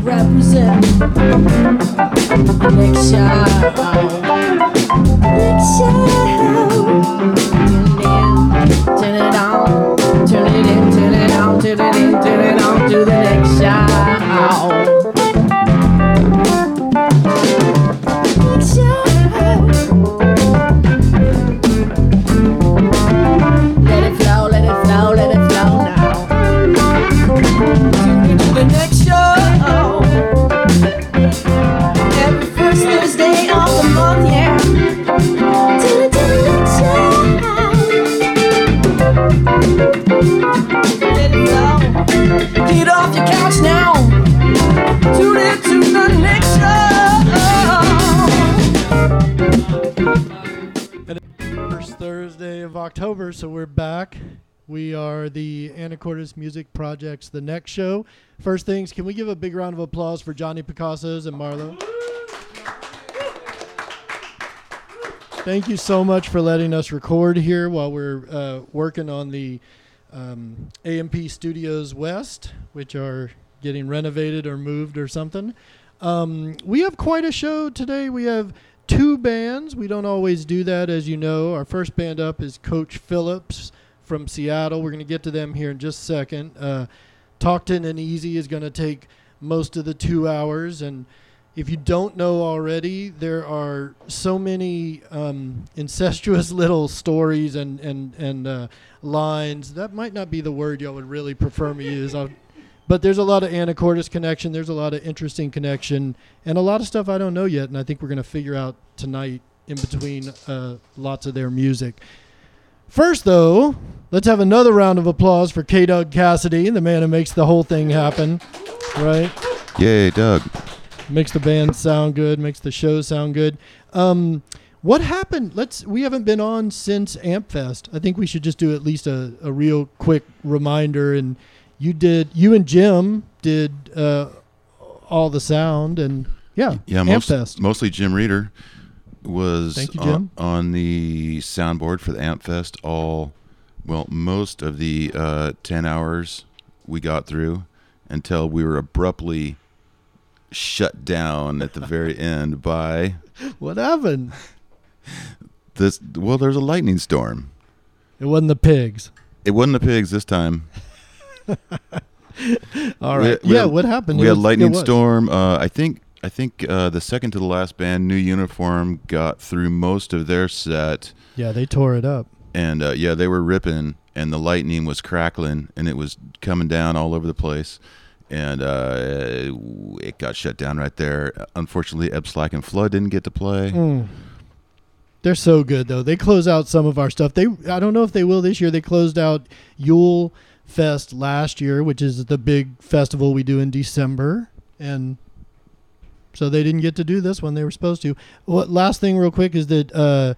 represent next show. Next show. Turn it on, turn it in, turn it on, turn it in, turn it on to the next October, so we're back. We are the Anacortes Music Project's The Next Show. First things, can we give a big round of applause for Johnny Picasso's and Marlo? Thank you so much for letting us record here while we're uh, working on the um, AMP Studios West, which are getting renovated or moved or something. Um, we have quite a show today. We have two bands. We don't always do that, as you know. Our first band up is Coach Phillips from Seattle. We're going to get to them here in just a second. Uh, Talktin and Easy is going to take most of the two hours. And if you don't know already, there are so many um, incestuous little stories and, and, and uh, lines. That might not be the word y'all would really prefer me use. But there's a lot of anacortes connection. There's a lot of interesting connection, and a lot of stuff I don't know yet. And I think we're going to figure out tonight in between uh, lots of their music. First, though, let's have another round of applause for K. Doug Cassidy, the man who makes the whole thing happen. Right? Yay, Doug. Makes the band sound good. Makes the show sound good. Um, what happened? Let's. We haven't been on since Ampfest. I think we should just do at least a, a real quick reminder and you did you and Jim did uh, all the sound and yeah, Yeah, most, mostly Jim Reeder was you, on-. On, the soundboard for the Ampfest. All well, most of the uh, ten hours we got through until we were abruptly shut down at the very end by What happened? this. Well, there's a lightning storm. It wasn't the pigs. It wasn't the pigs this time. All We- we yeah, had- what happened? We It had was- lightning storm. Uh, I think I think uh, the second to the last band, New Uniform, got through most of their set, Yeah, they tore it up. and uh, yeah, they were ripping, and the lightning was crackling, and it was coming down all over the place, and uh, it got shut down right there. Unfortunately, Ebb Slack and Flood didn't get to play. Mm. They're so good though. They close out some of our stuff. They I don't know if they will this year. They closed out Yule Fest last year, which is the big festival we do in December, and so they didn't get to do this one. They were supposed to. What last thing, real quick, is that uh,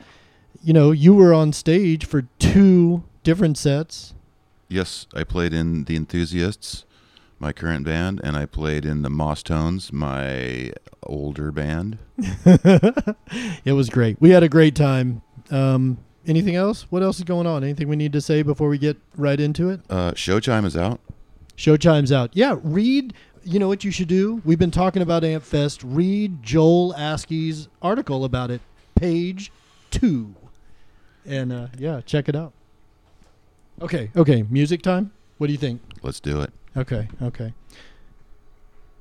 you know you were on stage for two different sets. Yes, I played in the Enthusiasts, my current band, and I played in the Moss Tones, my older band. it was great. We had a great time. Um, anything else? What else is going on? Anything we need to say before we get right into it? Uh, Showtime is out. Show chimes out. Yeah, read. You know what you should do? We've been talking about Ampfest. Read Joel Askey's article about it, page two, and uh, yeah, check it out. Okay, okay. Music time. What do you think? Let's do it. Okay, okay.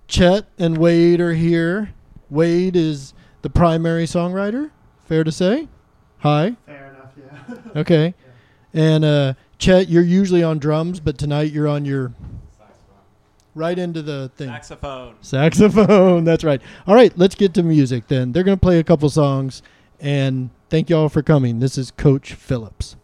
Chet and Wade are here. Wade is the primary songwriter. Fair to say. Hi. Fair enough, yeah. Okay. And uh, Chet, you're usually on drums, but tonight you're on your right into the thing. Saxophone. Saxophone. That's right. All right, let's get to music then. They're going to play a couple songs, and thank you all for coming. This is Coach Phillips.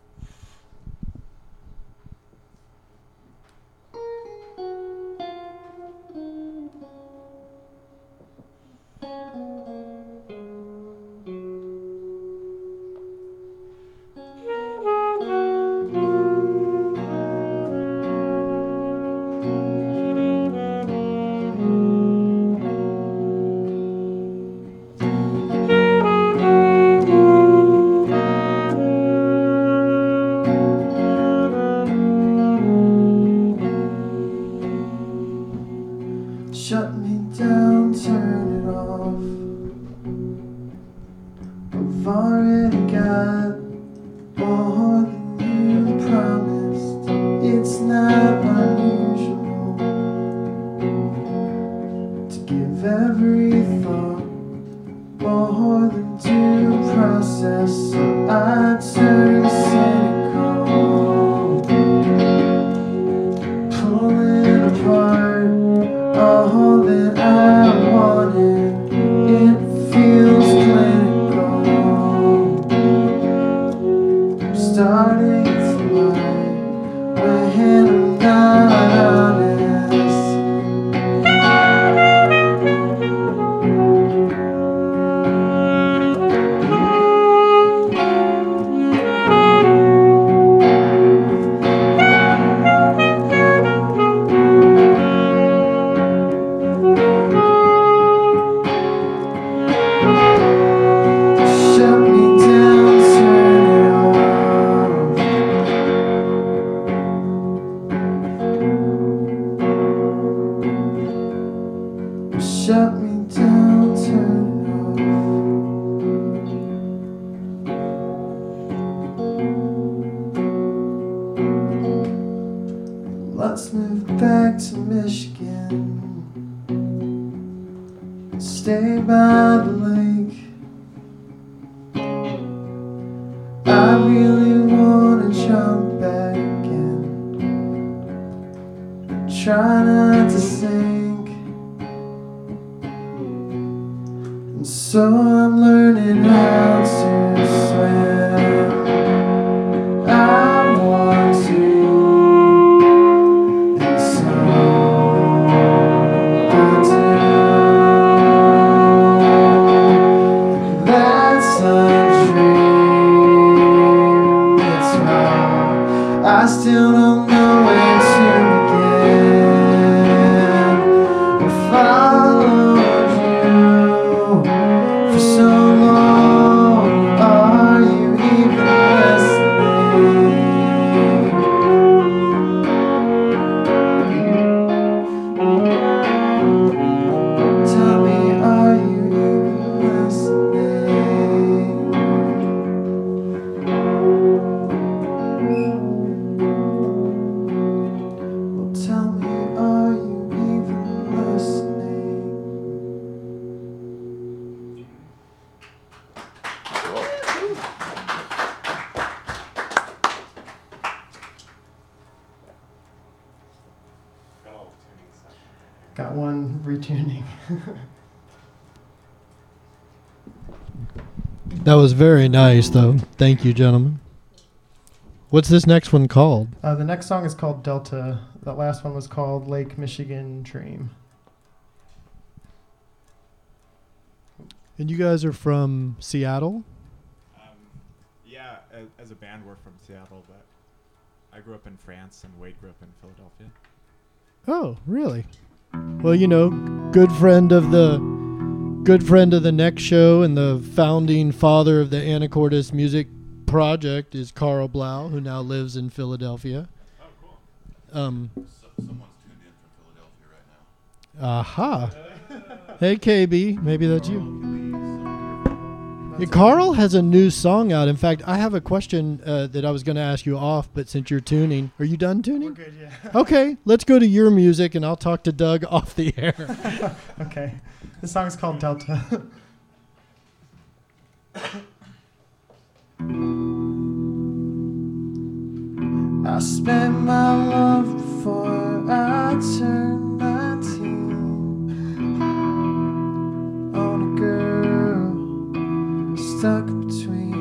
That was very nice, though. Thank you, gentlemen. What's this next one called? Uh, the next song is called Delta. That last one was called Lake Michigan Dream. And you guys are from Seattle? Um, yeah, as, as a band, we're from Seattle, but I grew up in France and Wade grew up in Philadelphia. Oh, really? Well, you know, good friend of the good friend of the next show and the founding father of the Anacortes Music Project is Karl Blau, who now lives in Philadelphia. Oh, cool. Um, Someone's tuned in from Philadelphia right now. aha. Hey, KB, maybe that's you. Karl has a new song out. In fact, I have a question uh, that I was going to ask you off, but since you're tuning, are you done tuning? good, yeah. Okay, let's go to your music, and I'll talk to Doug off the air. okay. This song is called Delta. I spent my love before I turned 19 on a girl stuck between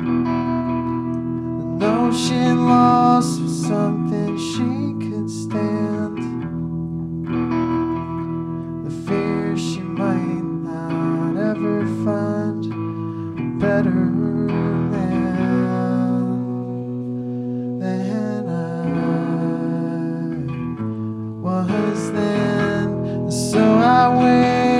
an ocean lost for something she could stand. The fear she might not ever find better. was then, so I wait.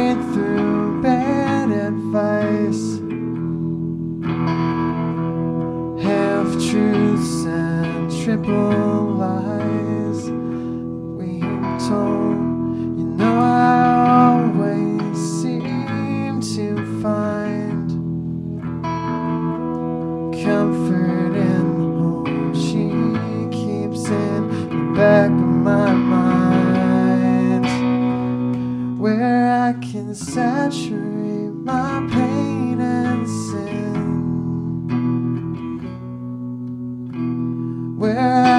terrible lies we've told. You know I always seem to find comfort in the home she keeps in the back of my mind, where I can saturate my pain. Where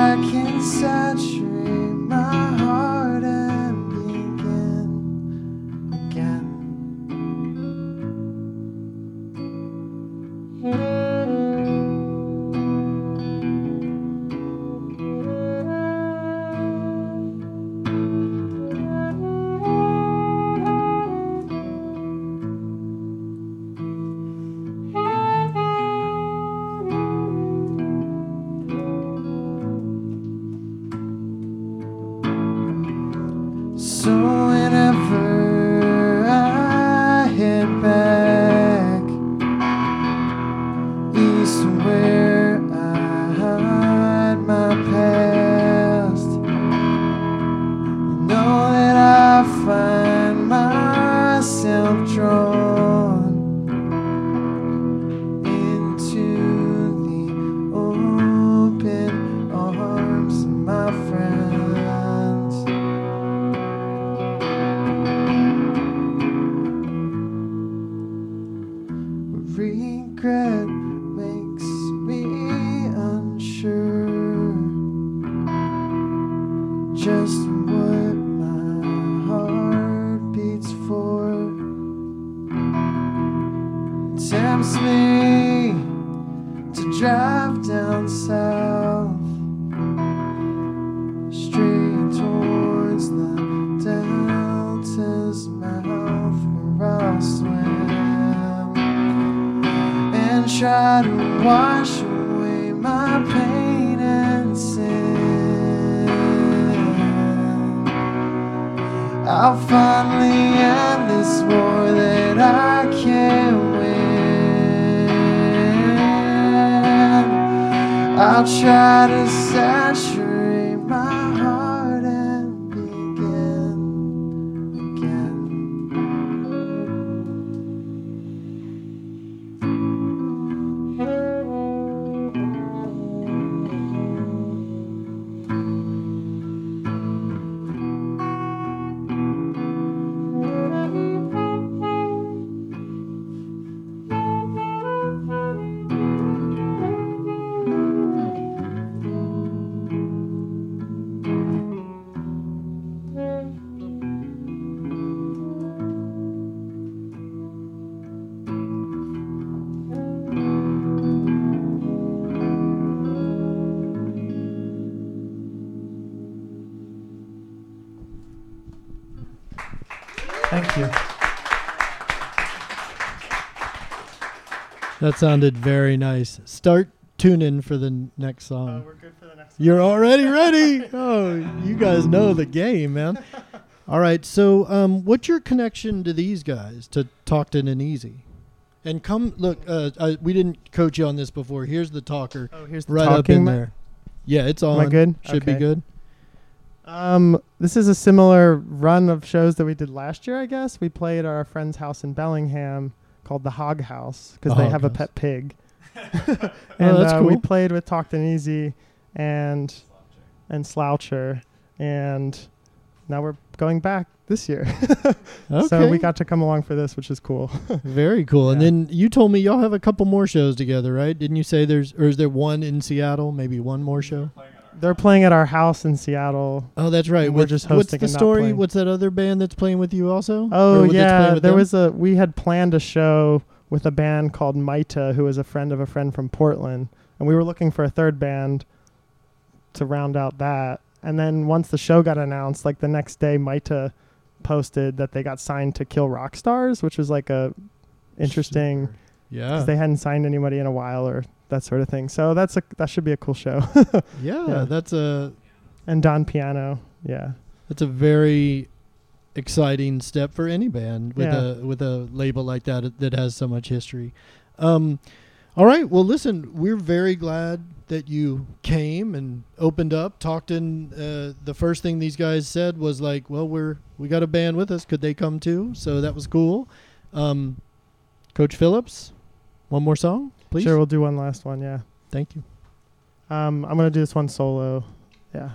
That sounded very nice. Start tuning for the next song. Oh, we're good for the next You're already ready. Oh, you guys know the game, man. All right. So, um, what's your connection to these guys, to Talktin and Easy? And come look. Uh, I, we didn't coach you on this before. Here's the talker, Oh, here's the right up in there. Yeah, it's on. Am I good? Should be good. Um, this is a similar run of shows that we did last year, I guess. We played at our friend's house in Bellingham called the Hog House because The they Hog have a House. pet pig. Oh, and that's uh, we cool. played with Talktin and Easy and and Sloucher, and now we're going back this year. Okay. So we got to come along for this, which is cool. very cool. And Yeah. then you told me y'all have a couple more shows together, right? Didn't you say there's, or is there one in Seattle? Maybe one more show. They're playing at our house in Seattle. Oh, that's right. We're What's- just What's hosting the and not story? playing. What's that other band that's playing with you also? Or Oh that's playing yeah, with there them? was a we had planned a show with a band called Maita, who was a friend of a friend from Portland, and we were looking for a third band to round out that. And then once the show got announced, like the next day, Maita posted that they got signed to Kill Rock Stars, which was like a interesting. Yeah. because they hadn't signed anybody in a while or that sort of thing. So that's a that should be a cool show. yeah, Yeah. that's a and Don Piano, yeah, that's a very exciting step for any band with Yeah. a with a label like that that has so much history. Um, all right, well, listen, we're very glad that you came and opened up, Talktin. Uh, the first thing these guys said was like, "Well, we're we got a band with us. Could they come too?" So that was cool. Um, Coach Phillips, one more song, please. sure we'll do one last one. Yeah, Thank you. um, I'm gonna do this one solo. Yeah.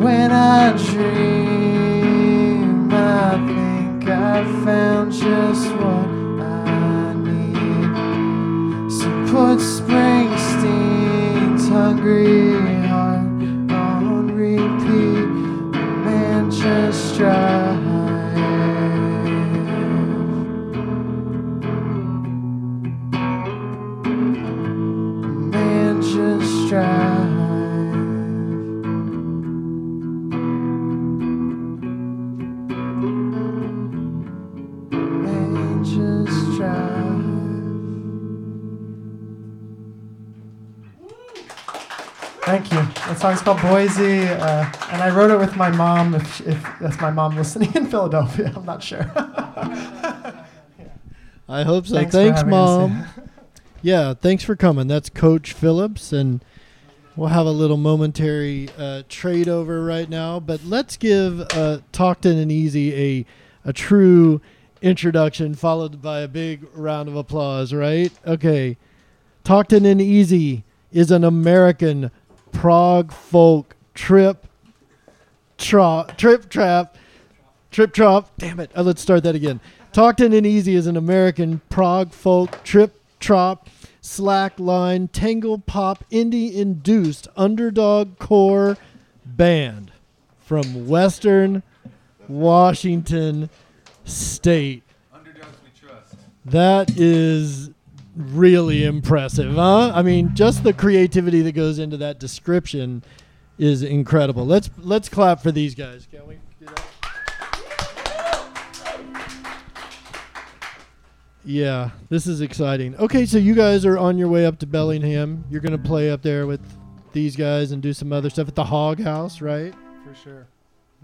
When I dream, I think I found just what I need. So put Springsteen's hungry song's called Boise, uh, and I wrote it with my mom. If, if that's my mom listening in Philadelphia, I'm not sure. I hope so. Thanks Thanks, for having us, mom. Yeah, thanks for coming. That's Coach Phillips, and we'll have a little momentary uh, trade over right now. But let's give uh, Talktin and Easy a a true introduction, followed by a big round of applause. Right? Okay. Talktin and Easy is an American prog folk trip trap trip trap trip trop. Damn it! Uh, let's start that again. Talktin and Easy is an American prog folk trip trop slackline tangle pop indie induced underdog core band from Western Washington State. That is really impressive, huh? I mean, just the creativity that goes into that description is incredible. Let's let's clap for these guys, can we? Yeah, this is exciting. Okay, so you guys are on your way up to Bellingham. You're gonna play up there with these guys and do some other stuff at the Hog House, right? For sure.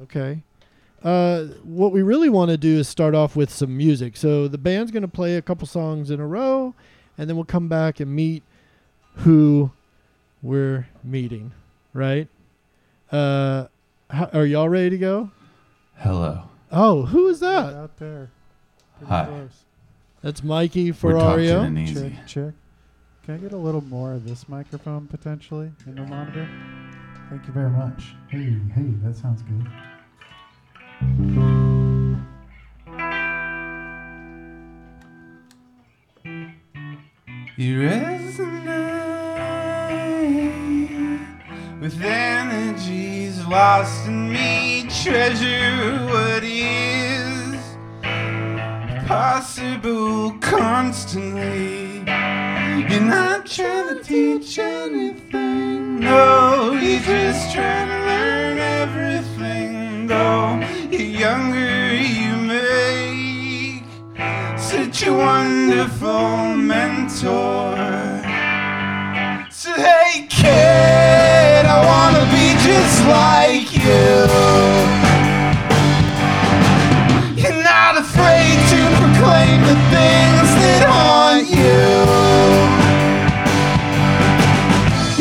Okay. Uh, what we really want to do is start off with some music. So the band's going to play a couple songs in a row, and then we'll come back and meet who we're meeting. Right? Uh, how, are y'all ready to go? Hello. Oh, who is that? out there. Pretty Hi. close. That's Mikey Ferrario. We're talking Ferrario. and easy. Check, check. Can I get a little more of this microphone potentially in the monitor? Thank you very much. Hey, hey, that sounds good. You resonate with energies lost in me. Treasure what is possible constantly. You're not trying to teach anything. No, you're just trying to learn everything. Though you're younger, you make such a wonderful mentor. So hey kid, I wanna be just like you. You're not afraid to proclaim the things that haunt you.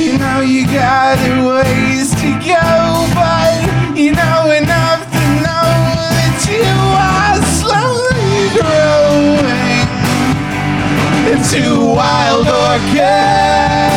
You know you got ways to go, but a wild orchid.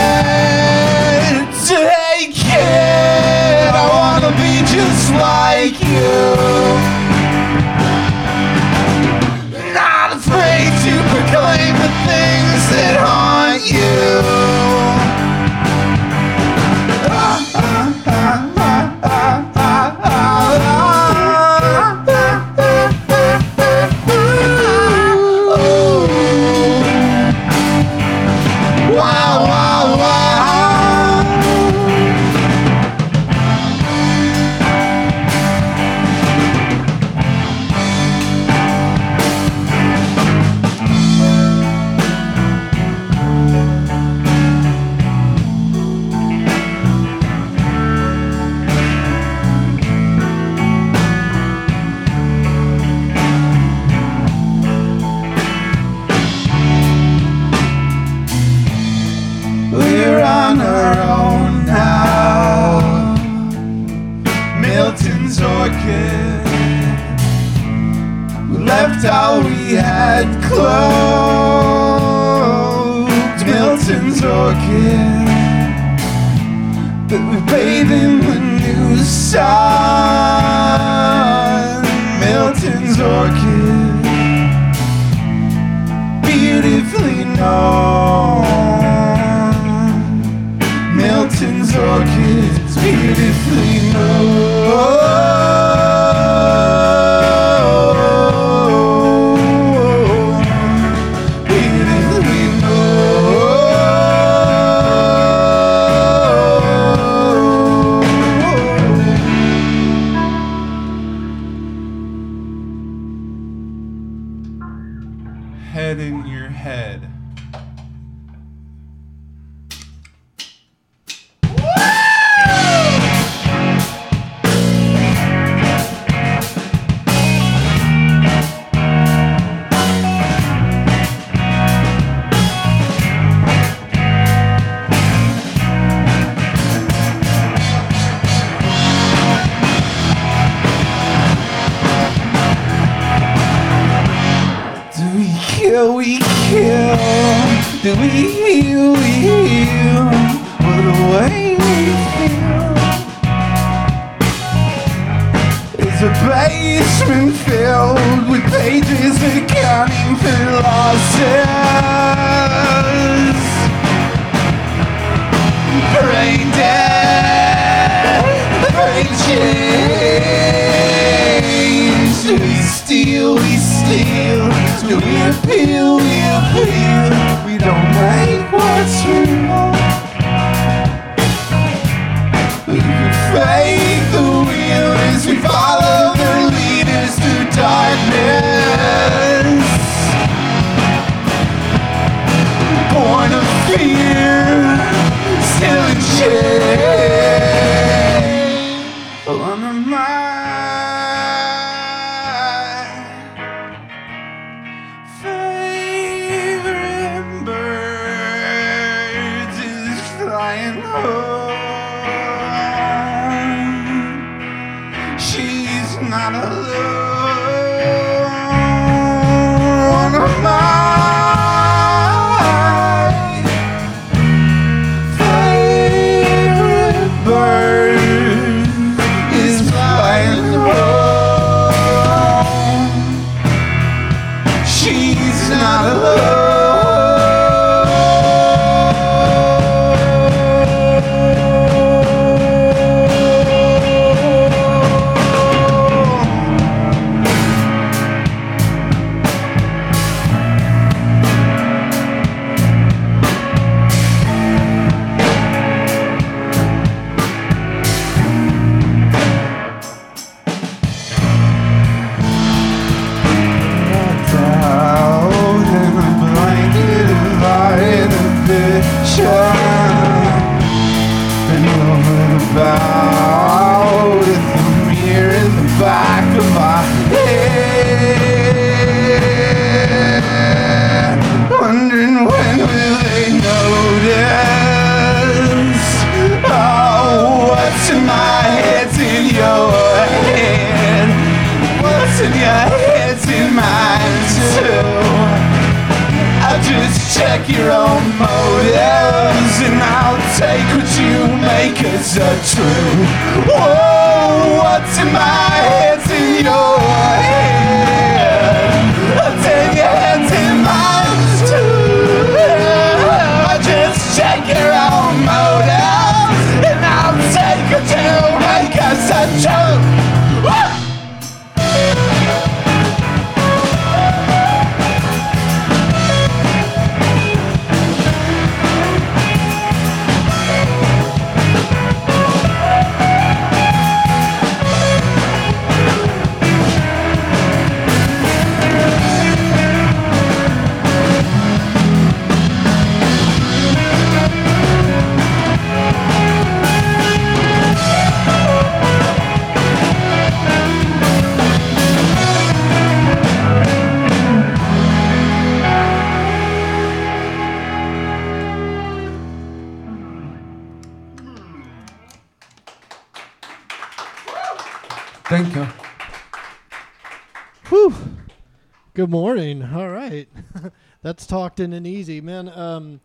That's Talktin an easy. Man, um,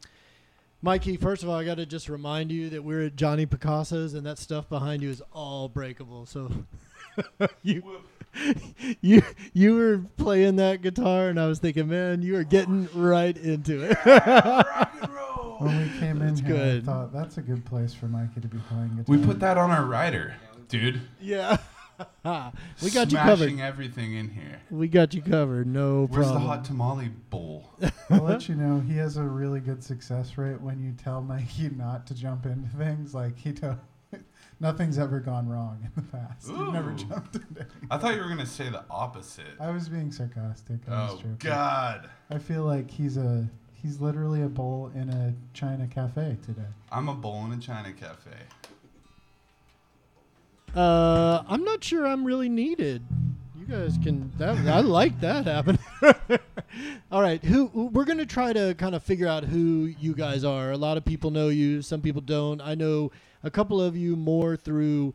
Mikey, first of all, I got to just remind you that we're at Johnny Picasso's and that stuff behind you is all breakable. So you you you were playing that guitar and I was thinking, man, you are getting right into it. When we came in here, good. I thought that's a good place for Mikey to be playing guitar. We put that on our rider, dude. yeah. We got you covered. Everything in here. We got you covered. No Where's problem. the hot tamale bowl? I'll let you know he has a really good success rate when you tell Mikey not to jump into things. Like he don't, nothing's ever gone wrong in the past. You've never jumped into. Anything. I thought you were gonna say the opposite. I was being sarcastic. I was Oh joking. God, I feel like he's a he's literally a bowl in a China cafe today. I'm a bowl in a China cafe. Uh, I'm not sure I'm really needed. You guys can. That, I like that happening. All right, who we're gonna try to kind of figure out who you guys are. A lot of people know you. Some people don't. I know a couple of you more through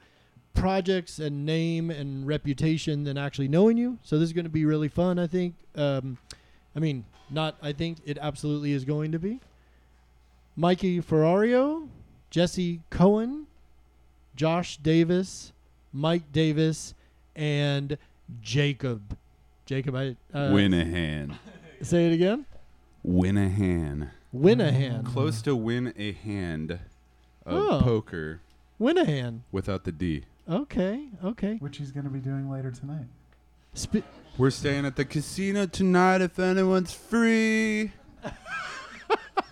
projects and name and reputation than actually knowing you. So this is gonna be really fun. I think. Um, I mean, not. I think it absolutely is going to be. Mikey Ferrario, Jesse Cohen, Josh Davis, Mike Davis, and Jacob. Jacob, I uh, Winahan. Say it again. Winahan. Winahan. Close to win a hand of Oh. poker Winahan. without the D. Okay. Okay. which he's going to be doing later tonight. Sp- We're staying at the casino tonight if anyone's free.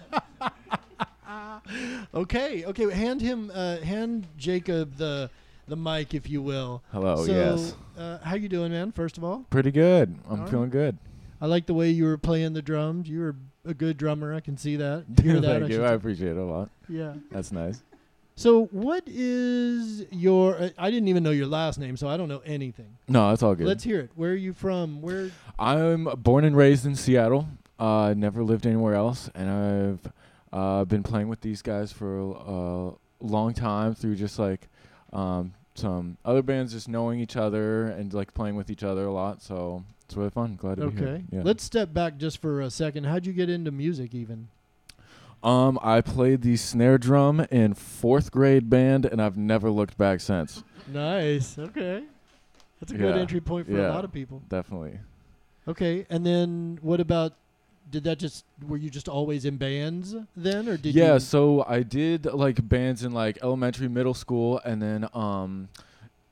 okay. Okay. Hand him. Uh, hand Jacob the the mic, if you will. Hello, so, yes. Uh, how you doing, man? First of all, Pretty good. I'm All feeling good. I like the way you were playing the drums. You were a good drummer. I can see that. Hear that. I Thank should you. I appreciate it a lot. yeah. That's nice. So, what is your? Uh, I didn't even know your last name, so I don't know anything. No, that's all good. Let's hear it. Where are you from? Where? I'm born and raised in Seattle. Uh, never lived anywhere else, and I've uh, been playing with these guys for a long time through just like um, some other bands, just knowing each other and like playing with each other a lot. So it's really fun. Glad to be here. Okay. Yeah. Let's step back just for a second. How'd you get into music, even? Um, I played the snare drum in fourth grade band, and I've never looked back since. Nice. Okay. That's a good entry point for a lot of people. Definitely. Okay. And then what about? Did that just? Were you just always in bands then, or did yeah, you? so I did like bands in like elementary, middle school, and then um,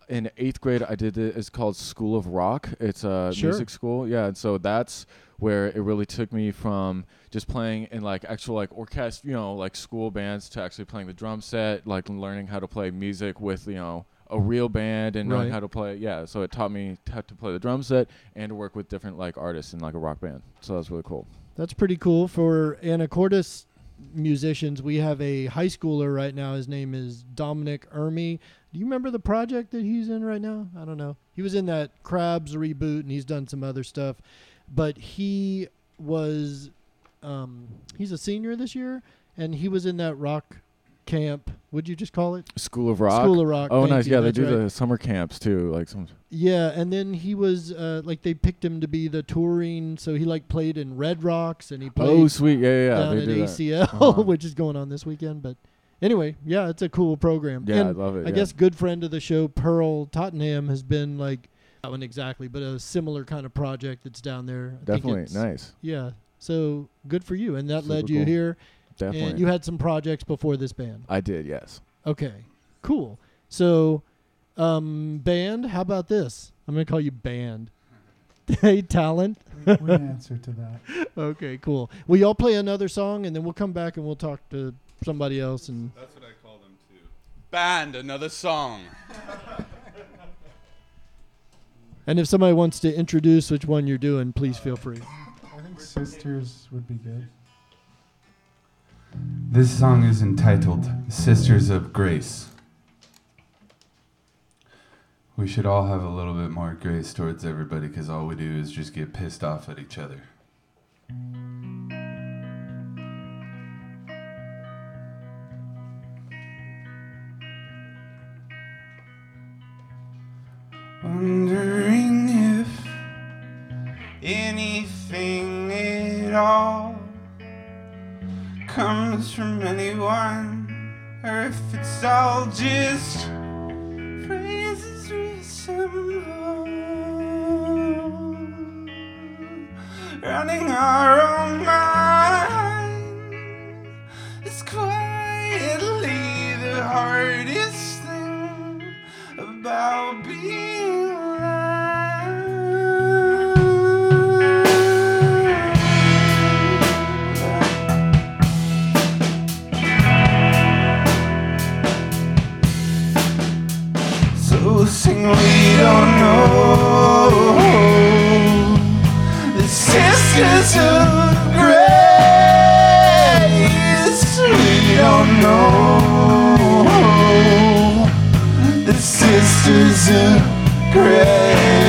in eighth grade I did it. It's called School of Rock. It's a Sure. music school. Yeah, and so that's where it really took me from just playing in like actual like orchestra, you know, like school bands to actually playing the drum set, like learning how to play music with you know a real band and knowing Right. how to play. Yeah, so it taught me how to play the drum set and to work with different like artists in like a rock band. So that was really cool. That's pretty cool for Anacortes. musicians. We have a high schooler right now. His name is Dominic Ermy. Do you remember the project that he's in right now? I don't know. He was in that Crabs reboot, and he's done some other stuff. But he was, um, he's a senior this year, and he was in that rock camp. Would you just call it School of Rock. School of Rock? oh, nice. you, Yeah, they do right. the summer camps too. Like some. Yeah, and then he was uh, like they picked him to be the touring, so he like played in Red Rocks and he played Oh, sweet. Yeah, yeah. yeah. down They at do. ACL, Uh-huh. which is going on this weekend. But anyway, yeah, it's a cool program. Yeah, I love it. I yeah. guess good friend of the show, Pearl Tottenham, has been like that one exactly, but a similar kind of project that's down there. I definitely nice. Yeah, so good for you, and that led you cool. here. Definitely. And you had some projects before this band. I did. Yes. Okay, cool. So, um, band, how about this? I'm gonna call you band. hey, talent. We, we answer to that. Okay, cool. Will y'all play another song, and then we'll come back and we'll talk to somebody else. And That's what I call them too. Band, another song. and if somebody wants to introduce which one you're doing, please feel free. I think sisters would be good. This song is entitled Sisters of Grace. We should all have a little bit more grace towards everybody because all we do is just get pissed off at each other. Wondering if anything at all comes from anyone, or if it's all just running our own mind. Is quietly the hardest thing about being We don't know the sisters of grace. We don't know the sisters of grace.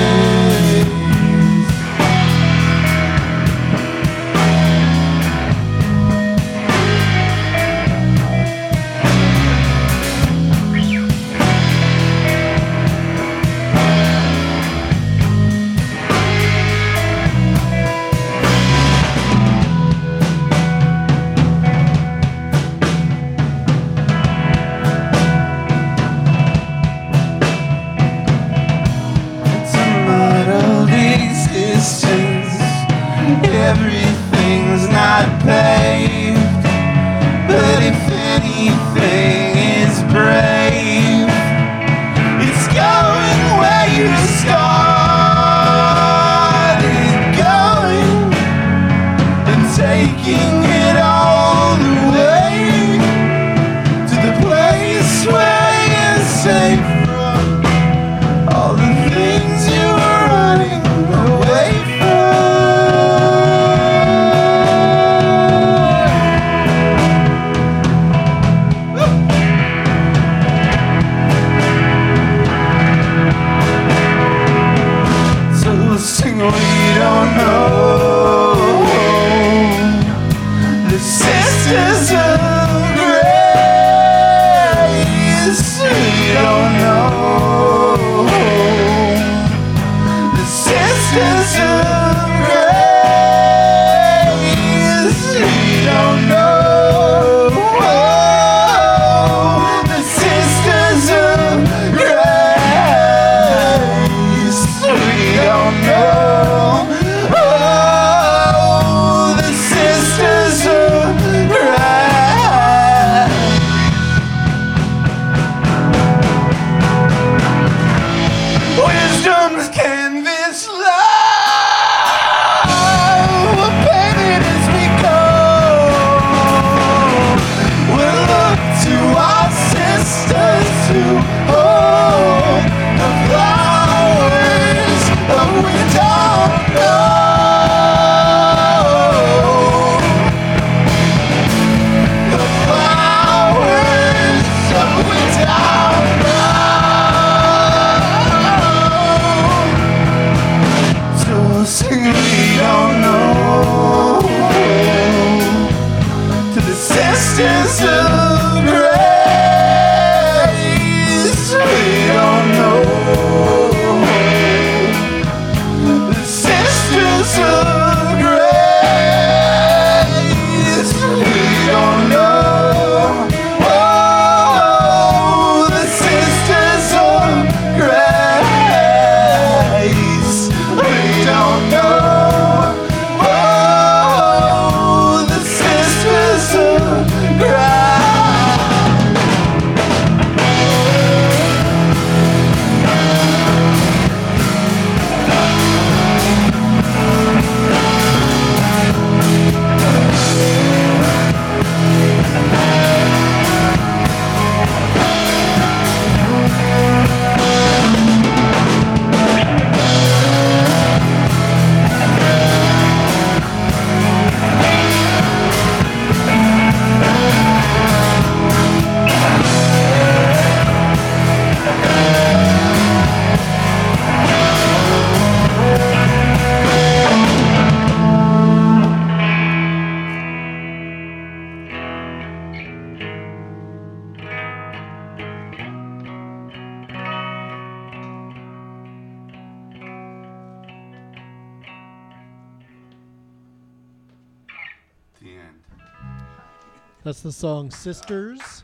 Song Sisters,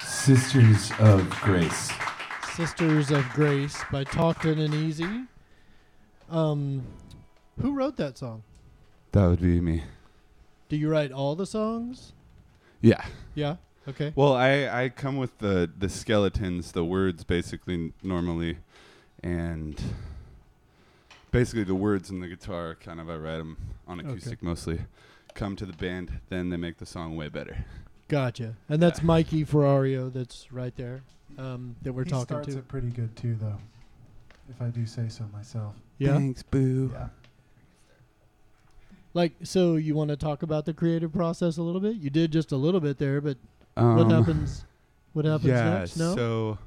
Sisters of Grace. Sisters of Grace by Talktin and Easy. Um, who wrote that song? That would be me. Do you write all the songs? Yeah. Yeah. Okay. Well, I, I come with the, the skeletons, the words basically n- normally, and basically the words and the guitar kind of I write them on Okay. acoustic mostly. Come to the band, then they make the song way better. Gotcha. And that's Mikey Ferrario that's right there um, that we're he talking starts to. it pretty good too, though. If I do say so myself. Yeah. Thanks, boo. Yeah. Like, so you want to talk about the creative process a little bit? You did just a little bit there, but what Um, happens? What happens yeah, next? No. So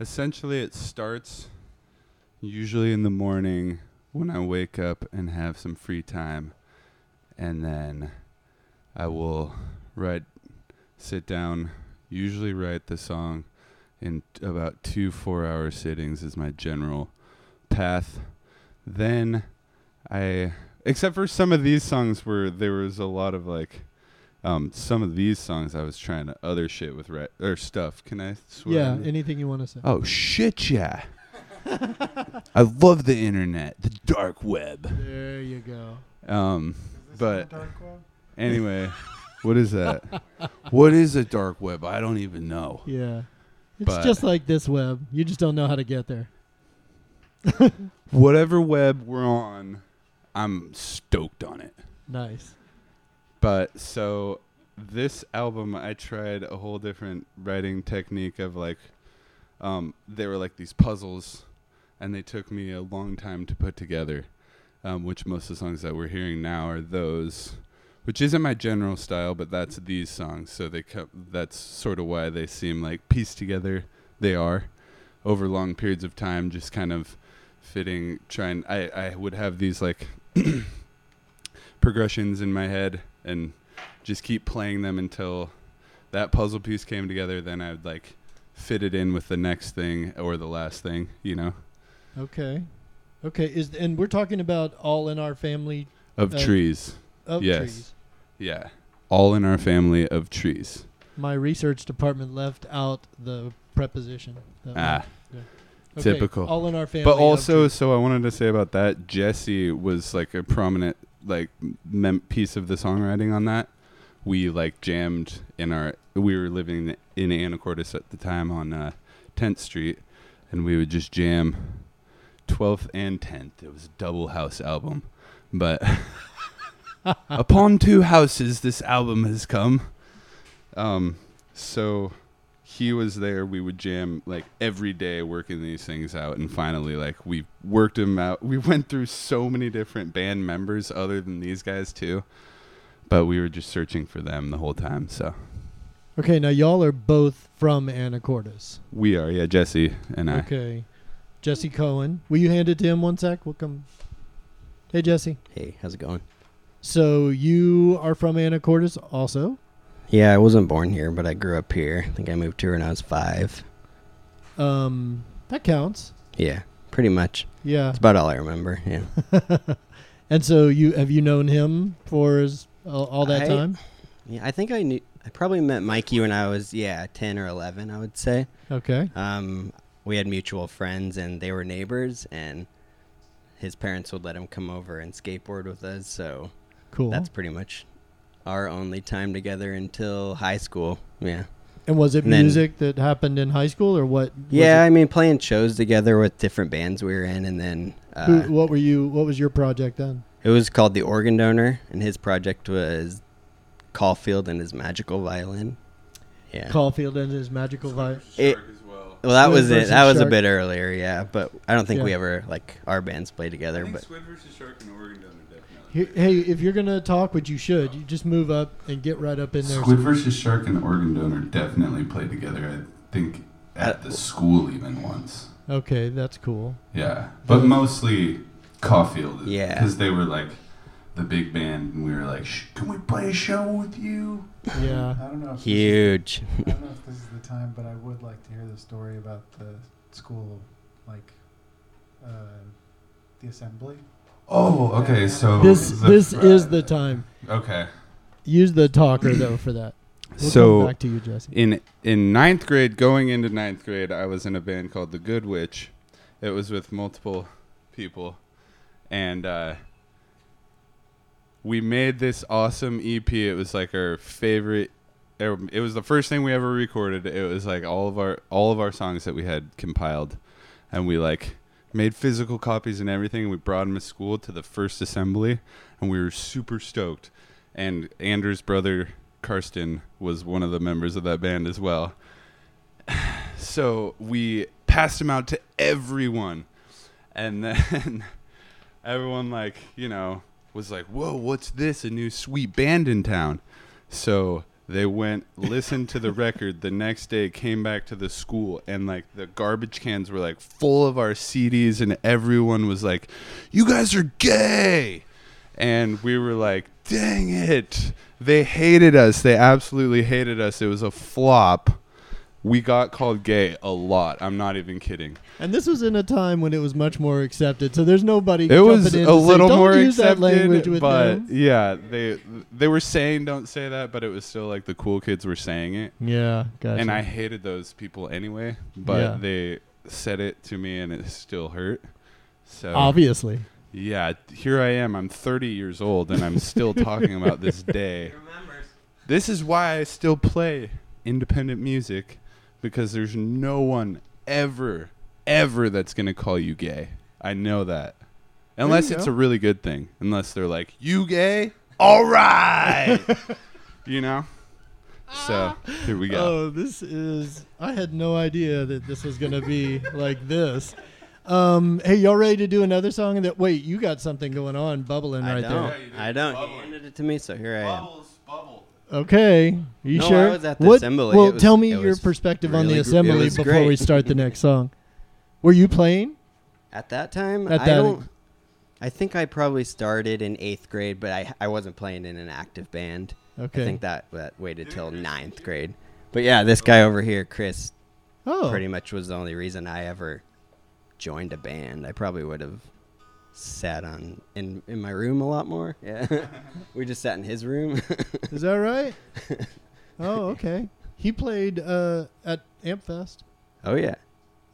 essentially, it starts usually in the morning when I wake up and have some free time, and then I will write, sit down, usually write the song in t- about two four-hour sittings is my general path. Then I, except for some of these songs where there was a lot of like um, some of these songs I was trying to other shit with or stuff. Can I swear? yeah. Anything you want to say? Oh shit, yeah. I love the internet, the dark web. There you go. Um, but on dark web? anyway, what is that? what is a dark web? I don't even know. Yeah. It's But- just like this web. You just don't know how to get there. Whatever web we're on, I'm stoked on it. Nice. But so this album, I tried a whole different writing technique of like, um, they were like these puzzles, and they took me a long time to put together. Um, which most of the songs that we're hearing now are those, which isn't my general style, but that's these songs. So they that's sort of why they seem like pieced together. They are over long periods of time, just kind of fitting. Trying, I I would have these like progressions in my head and just keep playing them until that puzzle piece came together. Then I would like fit it in with the next thing or the last thing, you know, Okay. Okay. Is and we're talking about all in our family of Uh, trees. of Yes. trees. Yeah. All in our family of trees. My research department left out the preposition. Ah, one. Okay, typical. All in our family. but also, so I wanted to say about that, Jesse was like a prominent like mem- piece of the songwriting on that. We like jammed in our. We were living in Anacortes at the time on uh, 10th Street, and we would just jam 12th and 10th. It was a double house album, but upon two houses, this album has come. Um, so he was there. We would jam like every day, working these things out, and finally, like we worked them out. We went through so many different band members other than these guys too, but we were just searching for them the whole time. So Okay, now y'all are both from Anacortes. we are, yeah, Jesse and I. Okay. Jesse Cohen. Will you hand it to him one sec? We'll come. Hey, Jesse. Hey, how's it going? So you are from Anacortes also? Yeah, I wasn't born here, but I grew up here. I think I moved here when I was five. Um, that counts. Yeah, pretty much. Yeah. That's about all I remember. Yeah. and so you have you known him for his, all, all that I- time? Yeah, I think I knew. I probably met Mikey when I was yeah ten or eleven. I would say. Okay. Um, we had mutual friends, and they were neighbors, and his parents would let him come over and skateboard with us. So Cool. that's pretty much our only time together until high school. Yeah. And was it And then- music that happened in high school, or what? Yeah, it- I mean, playing shows together with different bands we were in, and then uh, Who, what were you? What was your project then? it was called the Organ Donor, and his project was Caulfield and his magical violin. Yeah. Caulfield and his magical vibe. It- well, that Squid was it. That was a bit earlier, yeah. But I don't think we ever like our bands play together. But Squid versus Shark and Organ Donor definitely. Hey, if you're gonna talk, which you should, you just move up and get right up in there. Squid versus Shark and Organ Donor definitely played together. I think at the school even once. Okay, that's cool. Yeah, but mostly Caulfield. Yeah. because they were like the big band, and we were like, Shh, "Can we play a show with you?" Yeah. I don't know. If huge. This is, I don't know if this is the time, but I would like to hear the story about the school, like uh, the assembly. Oh, okay. So This the this fr- is the time. Okay. Use the talker though for that. We'll so back to you, Jesse. in in ninth grade, going into ninth grade, I was in a band called the Good Witch. It was with multiple people, and uh, we made this awesome EP. It was like our favorite. er, It was the first thing we ever recorded. It was like all of our all of our songs that we had compiled, and we like made physical copies and everything. We brought them to school to the first assembly, and we were super stoked. And Andrew's brother Karsten was one of the members of that band as well. So we passed them out to everyone, and then everyone like you know was like, "Whoa, what's this? A new sweet band in town?" So they went listened to the record the next day came back to the school and like the garbage cans were like full of our CDs and everyone was like you guys are gay! And we were like dang it. They hated us. They absolutely hated us. It was a flop we got called gay a lot i'm not even kidding And this was in a time when it was much more accepted. So there's nobody. it was in a to say, little more accepted, language with but them." yeah, they they were saying don't say that, but it was still like the cool kids were saying it. Yeah, gotcha. And I hated those people anyway, but Yeah. they said it to me, and it still hurt. So Obviously. yeah, here I am. I'm 30 years old, and I'm still talking about this day. This is why I still play independent music, because there's no one ever, ever that's gonna call you gay. I know that, unless it's go. a really good thing. Unless they're like, "You gay? All right," you know. So here we go. Oh, this is. I had no idea that this was gonna be like this. Um, hey, y'all ready to do another song? That wait, you got something going on, bubbling I right don't. there. I don't. He handed it to me, so here I am. Okay, you No, I sure? was at the what, assembly. Well, was- tell me your perspective on the really assembly before we start the next song. Were you playing? At that time, At I that- don't. I think I probably started in eighth grade, but I I wasn't playing in an active band. Okay. I think that that waited till ninth grade. But yeah, this guy over here, Chris, Oh. pretty much was the only reason I ever joined a band. I probably would have sat on in in my room a lot more. Yeah, we just sat in his room. Is that right? oh, okay. He played uh, at Ampfest. oh yeah,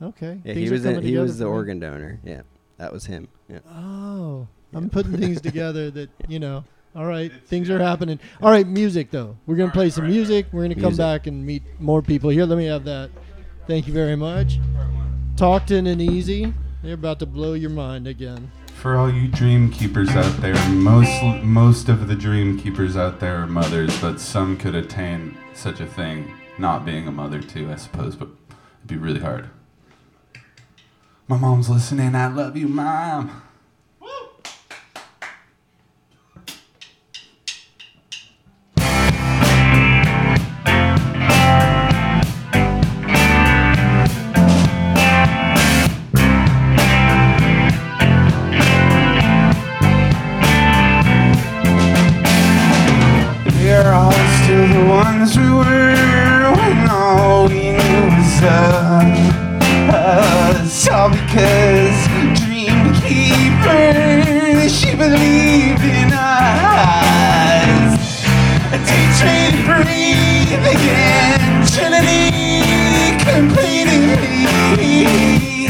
Okay. yeah. Things He was in, he was the me. organ donor. Yeah, that was him. Yeah. Oh, I'm putting things together that you know. All right, things are happening. All right, music though. We're gonna play some music. We're gonna come back and meet more people here. Let me have that. Thank you very much. Talktin and easy. They're about to blow your mind again. For all you dream keepers out there, most most of the dream keepers out there are mothers, but some could attain such a thing, not being a mother too, I suppose, but it'd be really hard. My mom's listening. I love you, mom. Ones we were when all we knew was us. All because Dream Keeper, she believed in us. Teach me to breathe again, Trinity, completing me.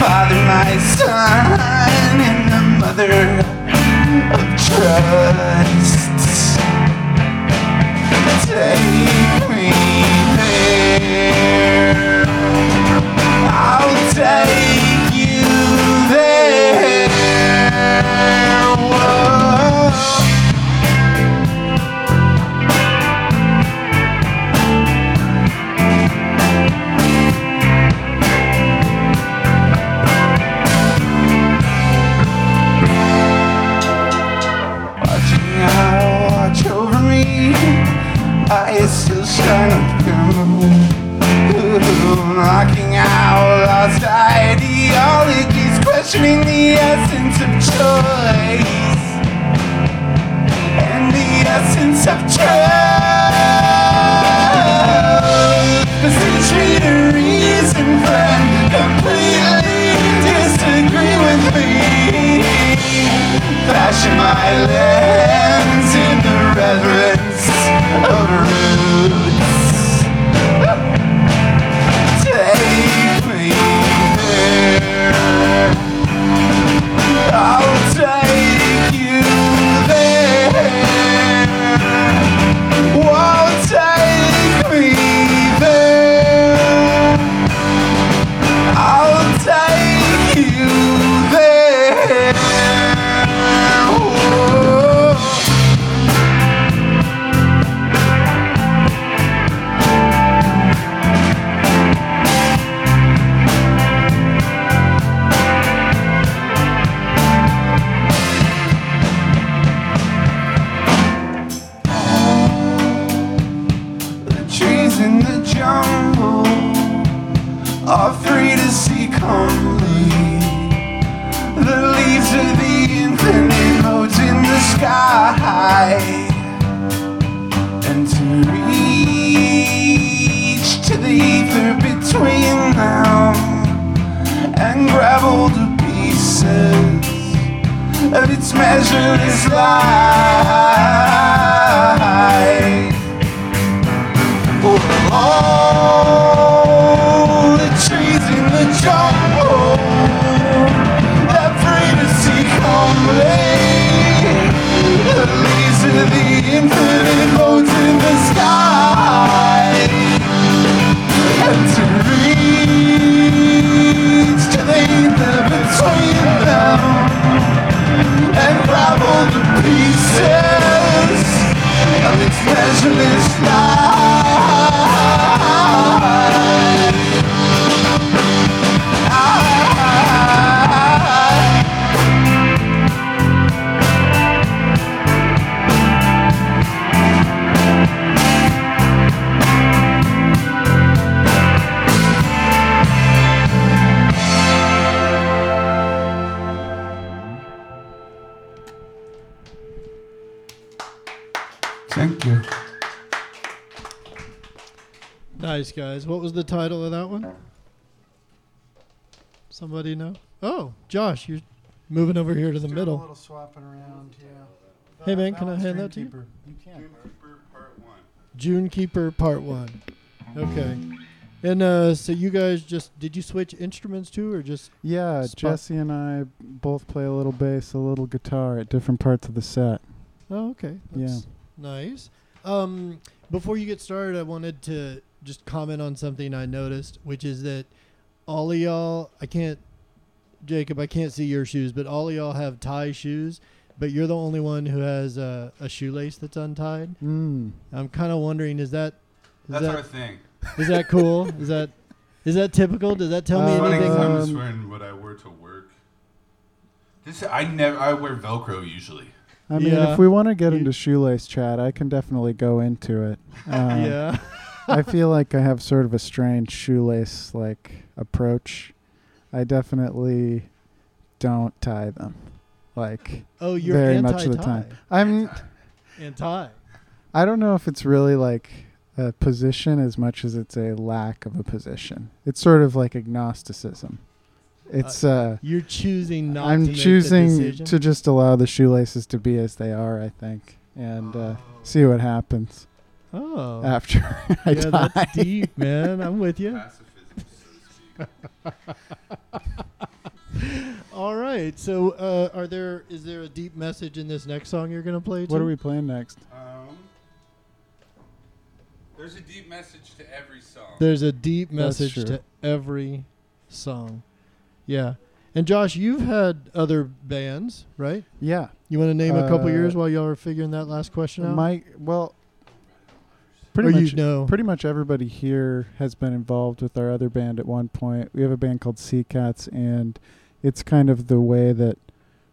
Father, my son, and the mother of trust. Take me there. Knocking out lost ideologies, questioning the essence of choice and the essence of trust. The century to reason, friend, completely disagree with me. Fashion my lens Josh, you're moving over here to the Doing A middle. little swapping around, yeah. Hey, man, can I hand that to you? You can. June Keeper Part One. Okay. And uh, so you guys just did you switch instruments too, or just Yeah, Spot- Jesse and I both play a little bass, a little guitar at different parts of the set. Oh, okay. Yeah. That's Nice. Um, before you get started, I wanted to just comment on something I noticed, which is that all of y'all, I can't, Jacob, I can't see your shoes, but all of y'all have tie shoes, but you're the only one who has a, a shoelace that's untied. Mm. I'm kind of wondering, is that is That's that, our thing. Is that cool? is that is that typical? Does that tell me Uh, Funny 'cause anything? I'm just Um, wearing what I wear to work. This I never I wear Velcro usually. I mean, Yeah. if we want to get into shoelace chat, I can definitely go into it. Um, yeah. I feel like I have sort of a strange shoelace like approach. I definitely don't tie them. Like Oh, you're very anti much of the time. I'm Anti. I don't know if it's really like a position as much as it's a lack of a position. It's sort of like agnosticism. It's uh, You're choosing not. I'm make the choosing to just allow the shoelaces to be as they are. I think, and uh, see what happens Oh, after I yeah, die. that's deep, man. I'm with you. All right. So, uh, are there is there a deep message in this next song you're gonna play? what are we playing next? Um, there's a deep message to every song. There's a deep That's message true. to every song. Yeah. And Josh, you've had other bands, right? Yeah, You want to name a couple Uh, years while y'all are figuring that last question out? Mike. Well, or pretty much you know. pretty much everybody here has been involved with our other band at one point. We have a band called Sea Cats, and it's kind of the way that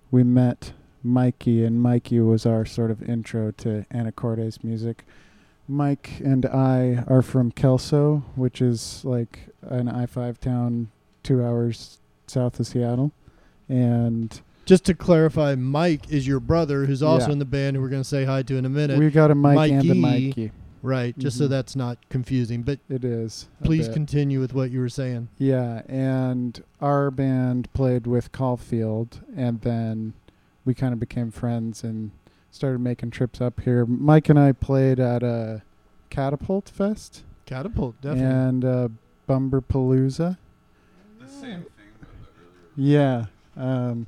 we met Mikey, and Mikey was our sort of intro to Anacortes music. Mike and I are from Kelso, which is like an I 5 town two hours south of Seattle. And Just to clarify, Mike is your brother, who's also Yeah. in the band, who we're going to say hi to in a minute. we got a Mike and a Mikey. Mikey. right. Just so Mhm. that's not confusing. But It is. please continue with what you were saying. Yeah, and our band played with Caulfield, and then we kind of became friends and started making trips up here. Mike and I played at a Catapult Fest Catapult, definitely. and uh, Bumberpalooza. the same thing. Yeah, um,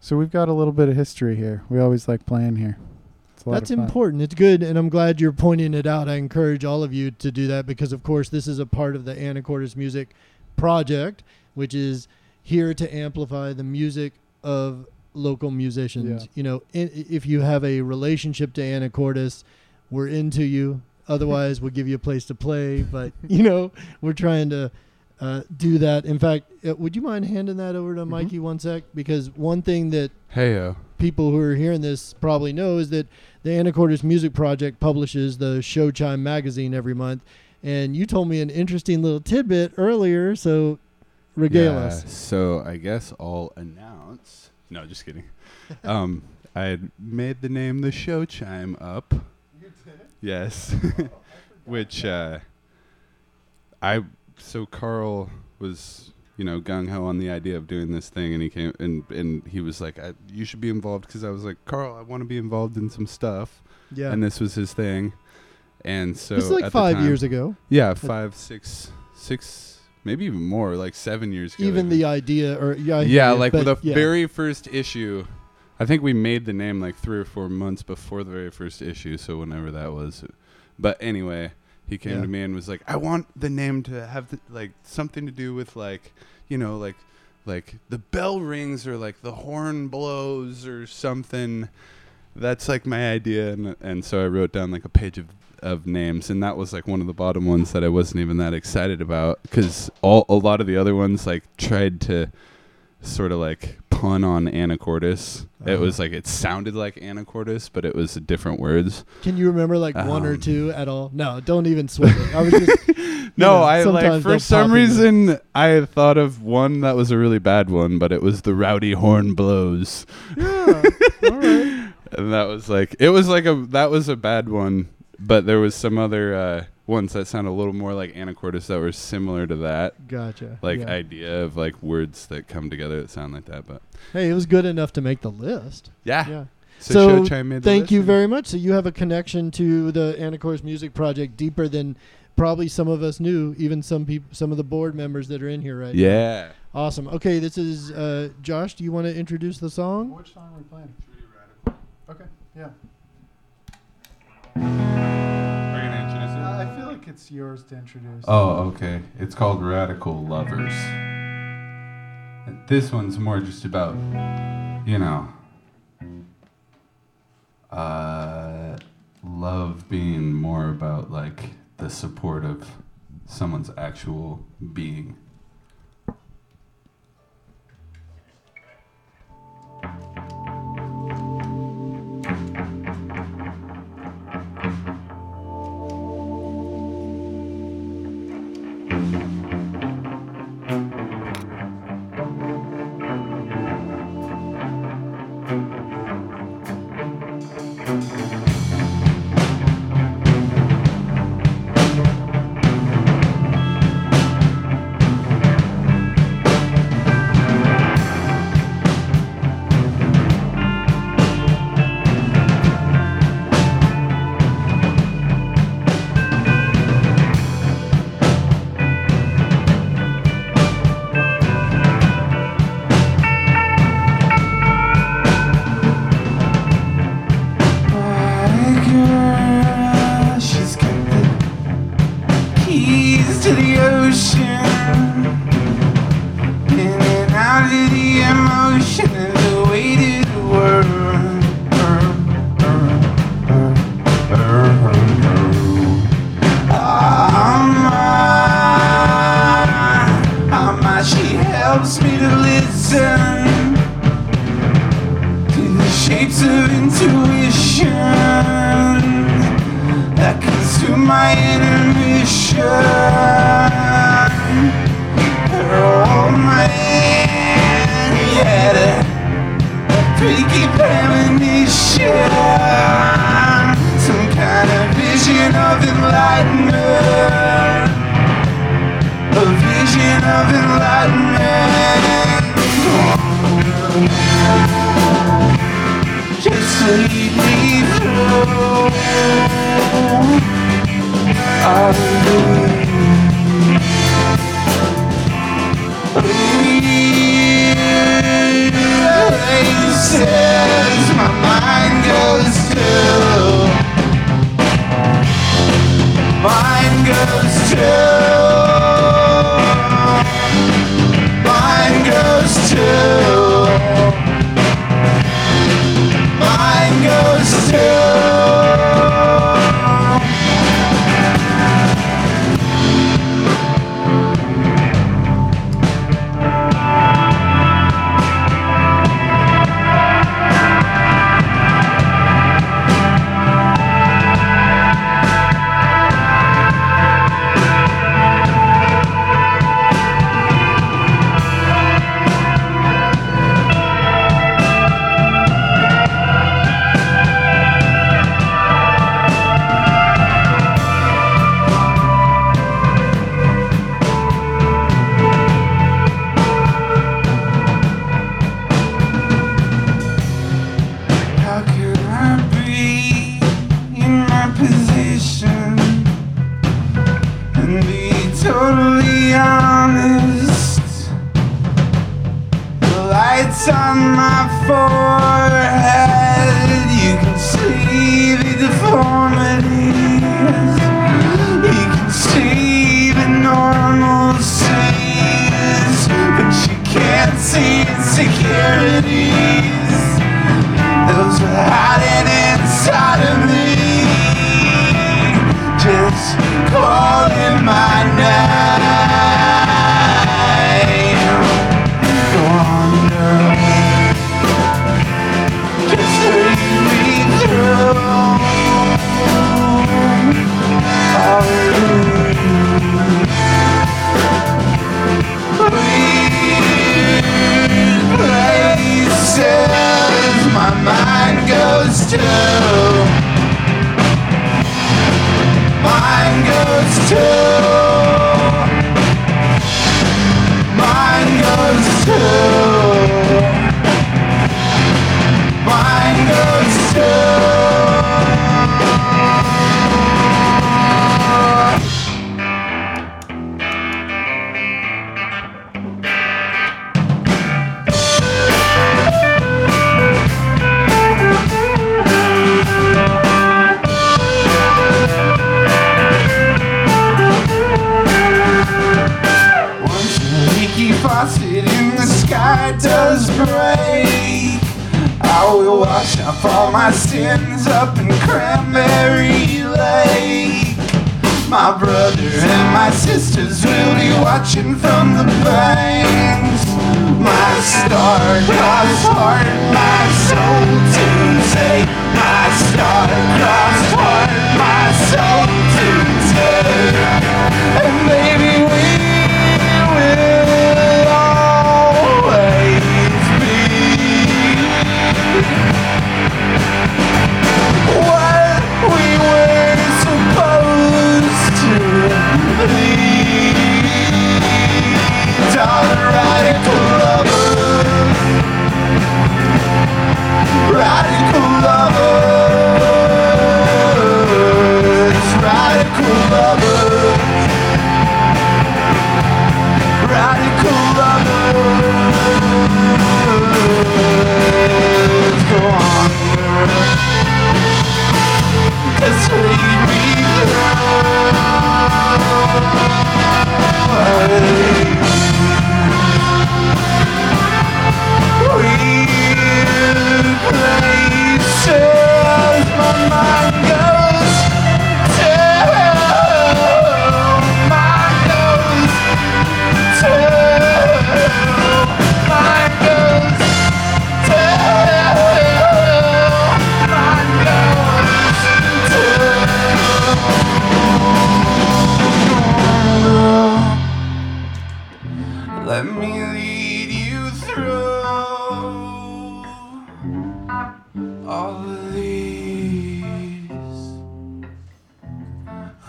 so we've got a little bit of history here. We always like playing here. It's a lot That's of fun. important. It's good, and I'm glad you're pointing it out. I encourage all of you to do that because, of course, this is a part of the Anacortes Music Project, which is here to amplify the music of local musicians. Yeah. You know, i if you have a relationship to Anacortes, we're into you. Otherwise, we'll give you a place to play. But you know, we're trying to uh, do that. In fact, uh, would you mind handing that over to Mhm. Mikey one sec? Because one thing that Heyo. people who are hearing this probably know is that the Anacortes Music Project publishes the Show Chime magazine every month. And you told me an interesting little tidbit earlier, so regale Yeah, us. So I guess I'll announce. No, just kidding. um, I had made the name the show chime up. Yes, which uh, I so Karl was you know gung ho on the idea of doing this thing, and he came and and he was like, I, "You should be involved," because I was like, "Karl, I want to be involved in some stuff," Yeah. and this was his thing. And so this is like five time- years ago. Yeah, five, six, six, maybe even more, like seven years ago. Even the idea, or yeah, yeah, like but the yeah. very first issue. I think we made the name like three or four months before the very first issue, so whenever that was. But anyway, he came Yeah. to me and was like, "I want the name to have the, like something to do with like, you know, like like the bell rings or like the horn blows or something." That's like my idea, and and so I wrote down like a page of of names, and that was like one of the bottom ones that I wasn't even that excited about because all a lot of the other ones like tried to sort of like pun on Anacortes. It Uh-huh. was like it sounded like Anacortes, but it was different words. Can you remember like one or Um, two at all? No, don't even sweat it. I was just No, know, I like for some in reason I thought of one that was a really bad one, but it was the rowdy horn blows. yeah. All right. And that was like it was like a that was a bad one, but there was some other uh, ones that sounded a little more like Anacortes that were similar to that. Gotcha. Like Yeah. idea of like words that come together that sound like that, but hey, it was good enough to make the list. yeah. Yeah. So, So, Chime made Thank list you and- very much. So you have a connection to the Anacortes Music Project deeper than probably some of us knew, even some people, some of the board members that are in here right now. Yeah. Awesome. Okay, this is uh, Josh. Do you want to introduce the song? Which song are we playing? Okay, yeah. Like it's yours to introduce. Oh, okay. It's called Radical Lovers. This one's more just about, you know, uh, love being more about like the support of someone's actual being.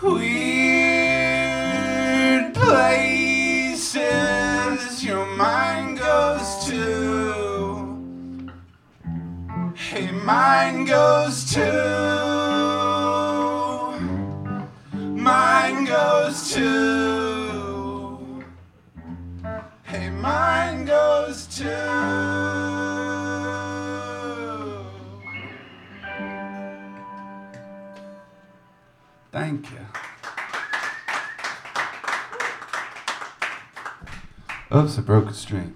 Weird places your mind goes to. Hey, mine goes to. Oops, I broke a string.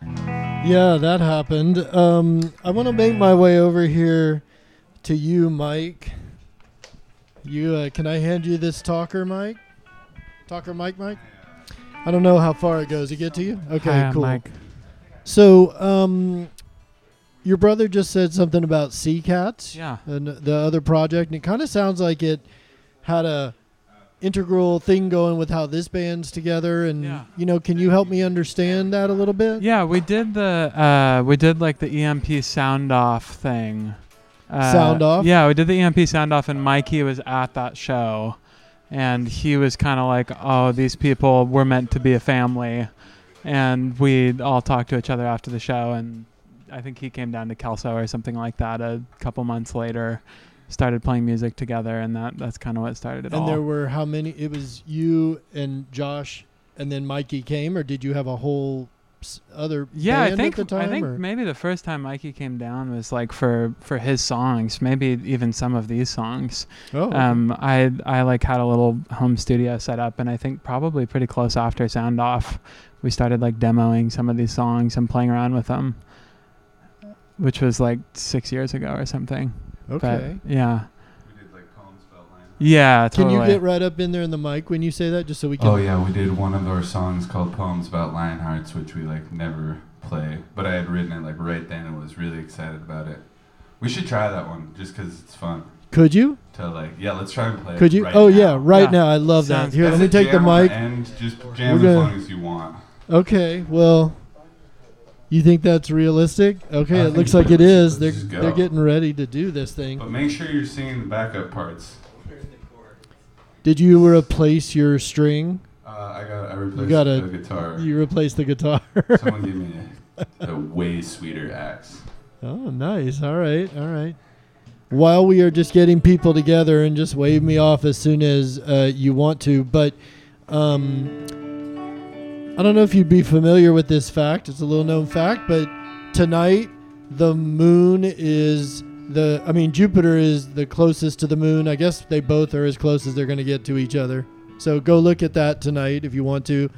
Yeah, that happened. Um, I want to make my way over here to you, Mike. You uh, can I hand you this talker, Mike? Talker, Mike, Mike. I don't know how far it goes. It get to you? Okay, Hi, cool. Mike. So, um, your brother just said something about Sea Cats. Yeah. And the other project, and it kind of sounds like it had a integral thing going with how this band's together. And Yeah. you know, can you help me understand that a little bit? Yeah, we did the uh, we did like the EMP sound off thing. Uh, Sound off? Yeah, we did the EMP sound off, and Mikey was at that show, and he was kind of like, "Oh, these people were meant to be a family," and we all talked to each other after the show, and I think he came down to Kelso or something like that a couple months later. Started playing music together, and that that's kind of what started it And all. there were how many? It was you and Josh, and then Mikey came, or did you have a whole other Yeah, I think at the time? I think or? maybe the first time Mikey came down was like for for his songs, maybe even some of these songs. Oh. Um, I I like had a little home studio set up, and I think probably pretty close after Sound Off, we started like demoing some of these songs and playing around with them, which was like six years ago or something. But, Okay. yeah. We did like poems about land. Yeah. Can you get right up in there in the mic when you say that, just so we can? Oh yeah, we did one of our songs called "Poems About Lionhearts," which we like never play, but I had written it like right then and was really excited about it. We should try that one just 'cause it's fun. Could you? To like, yeah, let's try and play. it Could you? right oh now. yeah, right Yeah. now. I love that. Here, let me take the jam on mic. And just We're jam as gonna- long as you want. Okay. Well, you think that's realistic? Okay, I it looks like it is. They're Let's just go. they're getting ready to do this thing. But make sure you're singing the backup parts. Did you replace your string? Uh, I got. I replaced you got a- the guitar. You replaced the guitar. Someone gave me a, a way sweeter axe. Oh, nice. All right. All right. While we are just getting people together and just wave me off as soon as uh, you want to, but um, I don't know if you'd be familiar with this fact. It's a little known fact, but tonight the moon is the, I mean, Jupiter is the closest to the moon. I guess they both are as close as they're going to get to each other. So go look at that tonight if you want to.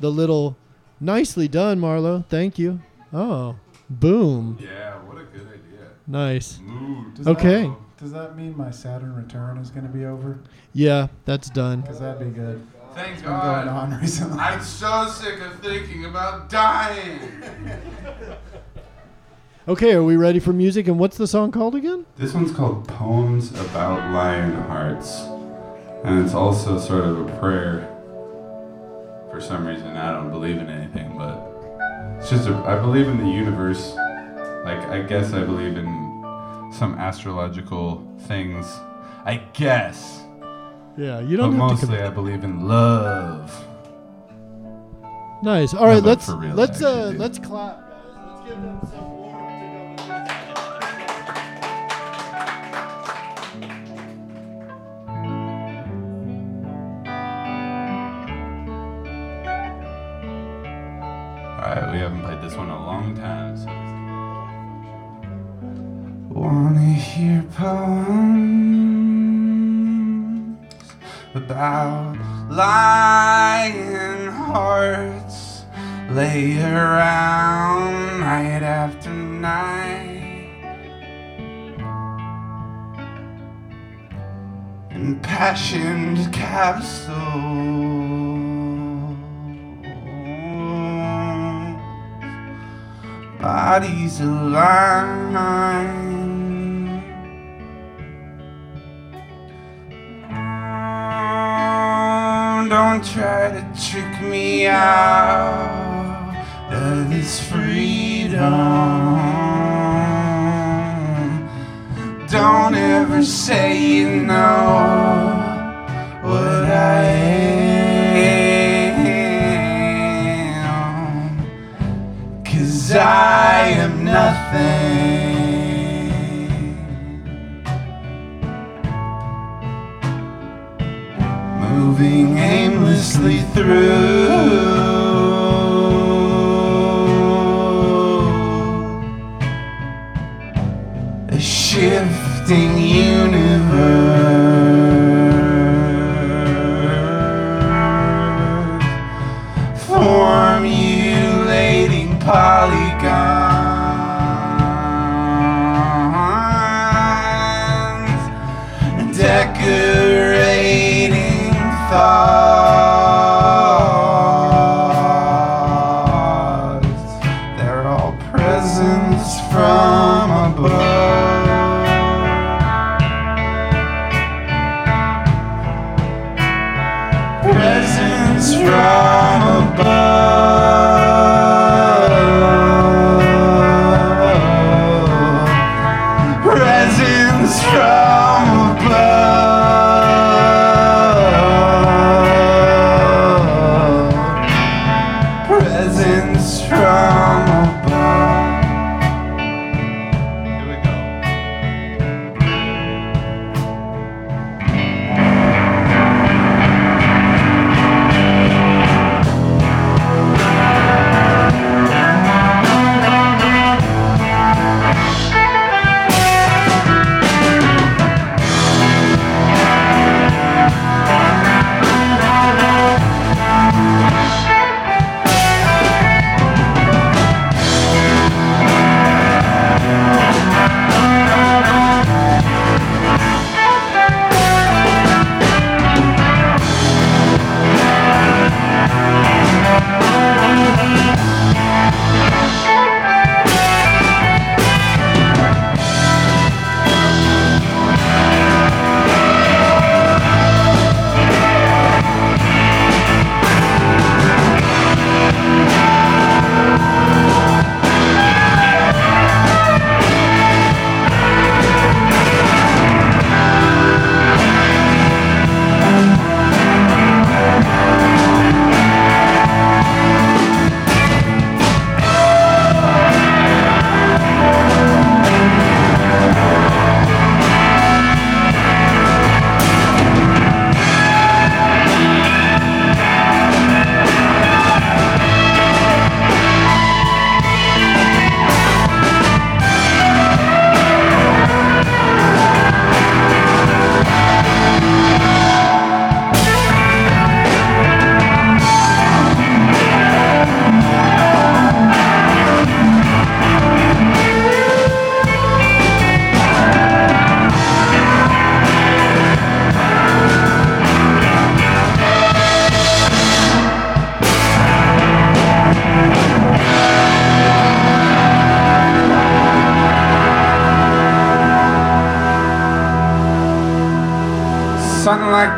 The little, nicely done, Marlo. Thank you. Oh, boom. Yeah, what a good idea. Nice. Mood. Does Okay. That, does that mean my Saturn return is going to be over? Yeah, that's done. Because that'd be good. Thank It's been going on recently. I'm so sick of thinking about dying. Okay, are we ready for music? And what's the song called again? This one's called Poems About Lion Hearts. And it's also sort of a prayer. For some reason, I don't believe in anything, but it's just a, I believe in the universe. Like, I guess I believe in some astrological things. I guess. Yeah, you don't have mostly. I believe in love. Nice. All right, No, let's let's uh let's clap, guys. Let's give them some about lion hearts lay around night after night impassioned capsules bodies aligned. don't try to trick me out of this freedom. Don't ever say you know what I am. Cause I am nothing. Through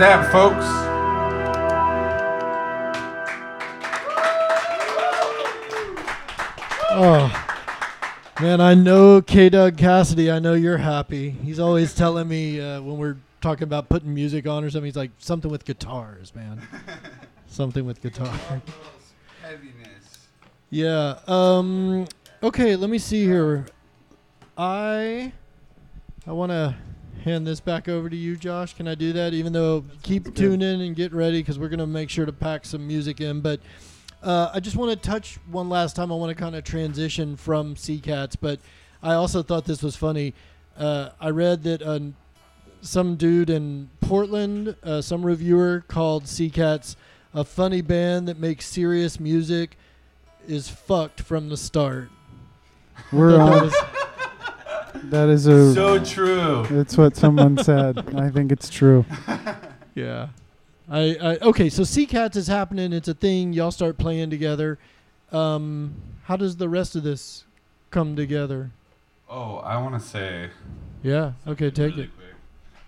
that, folks. Oh, man, I know K. Doug Cassidy. I know you're happy. He's always telling me uh, when we're talking about putting music on or something, he's like, something with guitars, man. something with guitar. Heaviness. Yeah. Um. Okay. Let me see here. I I want to hand this back over to you, Josh. Can I do that? Even though keep tuning and get ready because we're gonna make sure to pack some music in. But uh, I just want to touch one last time. I want to kind of transition from Sea Cats, but I also thought this was funny. Uh, I read that uh, some dude in Portland, uh, some reviewer called Sea Cats a funny band that makes serious music is fucked from the start. We're Thought on. Was- That is a. So true. It's what someone said. I think it's true. Yeah. I, I okay, so Sea Cats is happening. It's a thing. Y'all start playing together. Um, how does the rest of this come together? Oh, I want to say. Yeah. Okay, take really it. quick.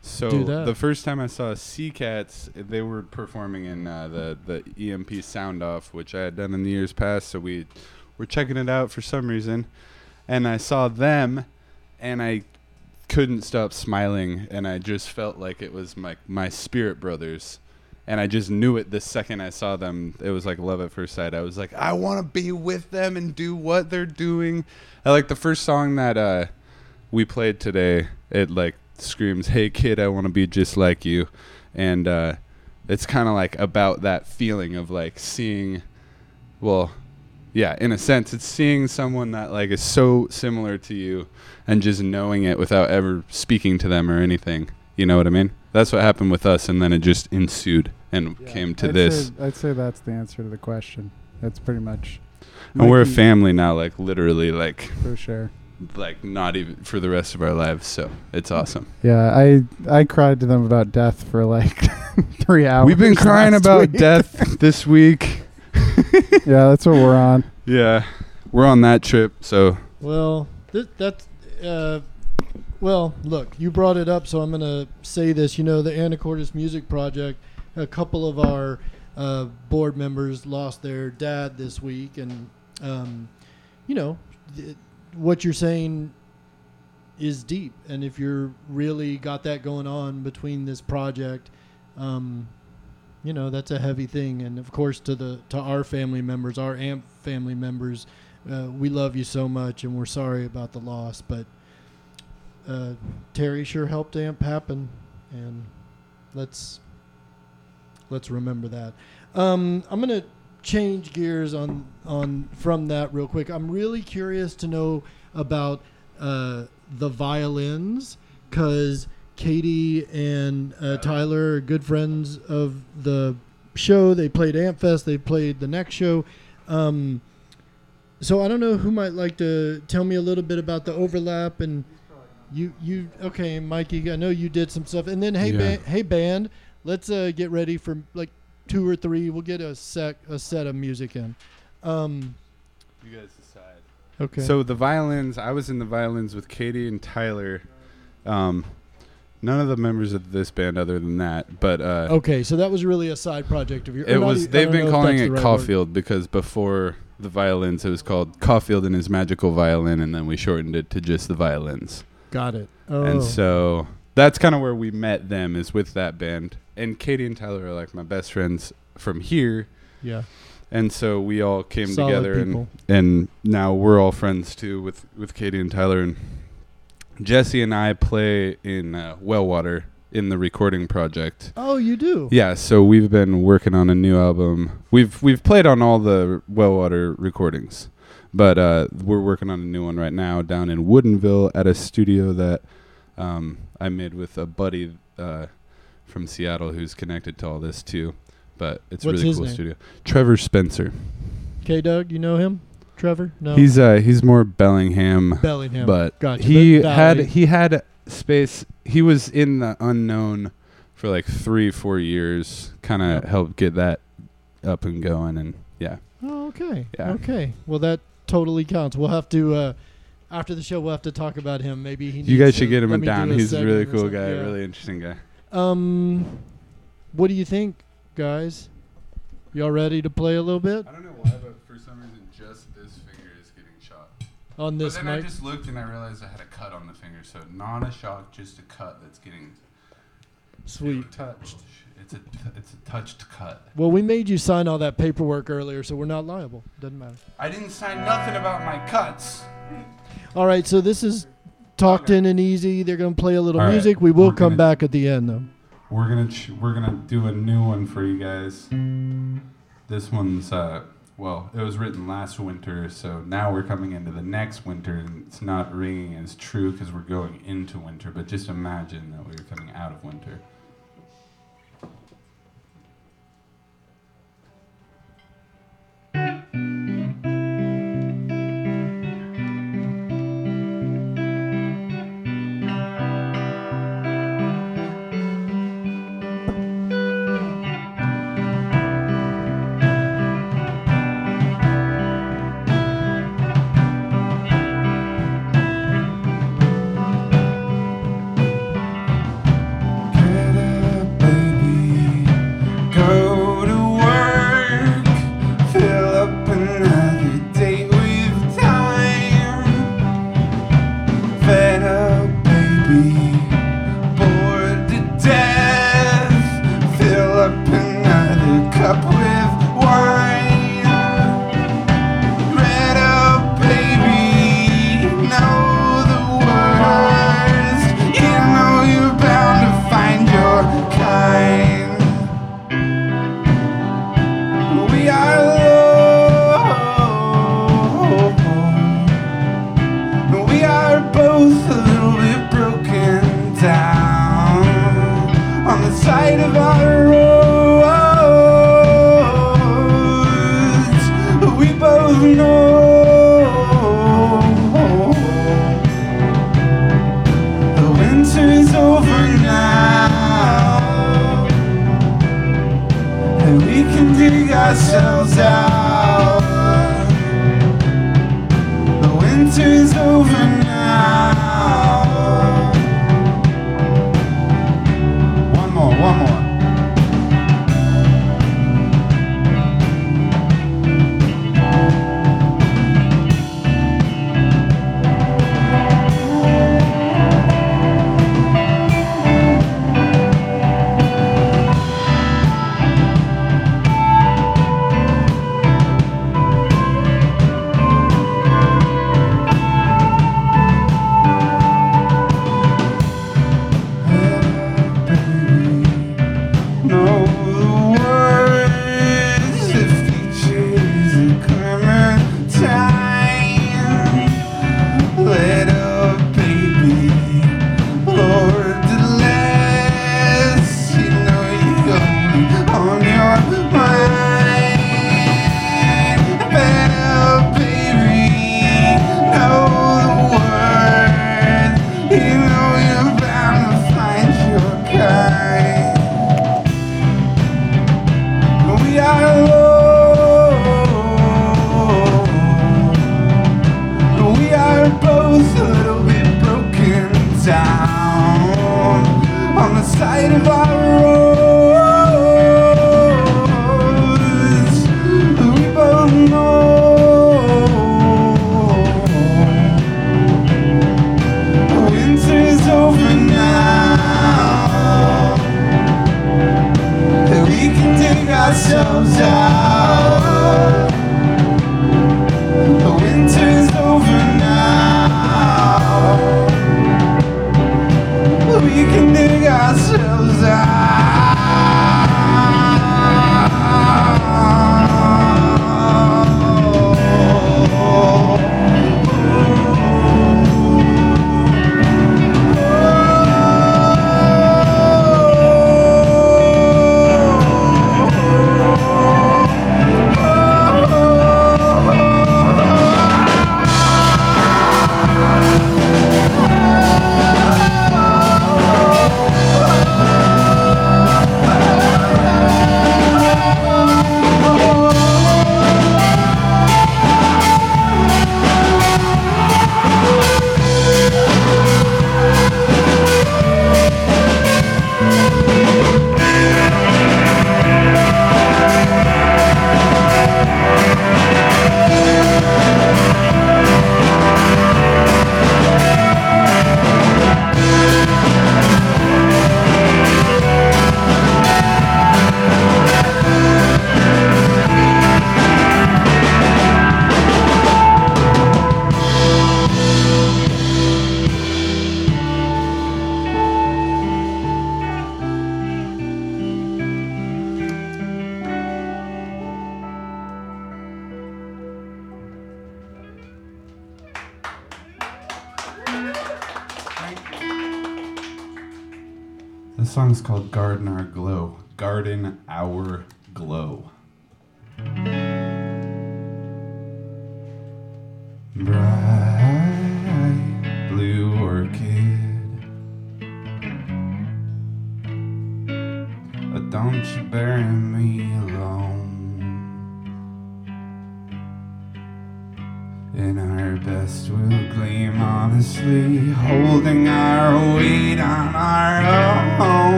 So Do that. the first time I saw Sea Cats, they were performing in uh, the the EMP Sound Off, which I had done in the years past. So we were checking it out for some reason, and I saw them, and I couldn't stop smiling, and I just felt like it was my my spirit brothers. And I just knew it the second I saw them. It was like love at first sight. I was like, I want to be with them and do what they're doing. I like the first song that uh, we played today. It like screams, "Hey kid, I want to be just like you," and uh, it's kind of like about that feeling of like seeing, well, yeah, in a sense, it's seeing someone that like is so similar to you, and just knowing it without ever speaking to them or anything. You know what I mean? That's what happened with us, and then it just ensued and came to I'd this. Say, I'd say that's the answer to the question. That's pretty much. and we're a family now, like literally, like for sure. like not even for the rest of our lives. So it's mm. awesome. Yeah, I I cried to them about death for like three hours. We've been crying about week. death this week. yeah, that's what we're on. Yeah, we're on that trip. So Well, th- that's uh, well. Look, you brought it up, so I'm gonna say this. You know, the Anacortes Music Project. A couple of our uh, board members lost their dad this week, and um, you know, th- what you're saying is deep. And if you're really got that going on between this project, um, you know, that's a heavy thing. And of course, to the to our family members, our AMP family members, uh, we love you so much, and we're sorry about the loss. But uh, Terry sure helped AMP happen, and let's let's remember that. Um, I'm gonna change gears on on from that real quick. I'm really curious to know about uh, the violins because Katie and uh, Tyler are good friends of the show. They played Ampfest. They played the next show. Um, so I don't know who might like to tell me a little bit about the overlap and you you okay, Mikey. I know you did some stuff, and then hey Yeah. ba- hey band, let's uh, get ready for like two or three. We'll get a sec a set of music in. Um, you guys decide. okay. So the violins, I was in the violins with Katie and Tyler. Um, none of the members of this band, other than that, but uh, okay, so that was really a side project of yours. or it was. I They've been calling it right word. Caulfield because before the violins, it was called Caulfield and his magical violin, and then we shortened it to just the violins. Got it. Oh, And so that's kind of where we met them is with that band. And Katie and Tyler are like my best friends from here. yeah, And so we all came Solid together and and now we're all friends too with with Katie and Tyler and Jesse and I play in uh, Wellwater in the recording project. Oh, you do. Yeah, so we've been working on a new album. We've we've played on all the Wellwater recordings, but uh, we're working on a new one right now down in Woodinville at a studio that um, I made with a buddy uh, from Seattle who's connected to all this too. But it's a really cool name? studio. Trevor Spencer. K Doug, you know him? Trevor? No. He's uh he's more Bellingham, Bellingham. but Gotcha. he But had he had space. He was in the unknown for like three four years. Kind of Yep. helped get that up and going, and yeah. Oh, okay. Yeah. Okay. Well, that totally counts. We'll have to uh, after the show. We'll have to talk about him. Maybe he. You needs guys to should get him let in do down. a He's a really cool guy, Yeah. really interesting guy. Um, what do you think, guys? Y'all ready to play a little bit I don't know why, but for some reason, just this finger is getting shot. On this but then mic? I just looked and I realized I had a cut on the finger, so not a shock, just a cut that's getting Sweet. touched. It's a it's a touched cut. Well, we made you sign all that paperwork earlier, so we're not liable. Doesn't matter. I didn't sign nothing about my cuts. All right. So this is Talktin and easy. They're gonna play a little All right, music. We will we're come gonna- back at the end, though. We're gonna ch- we're gonna do a new one for you guys. This one's uh well, it was written last winter, so now we're coming into the next winter, and it's not ringing as true because we're going into winter. But just imagine that we were coming out of winter.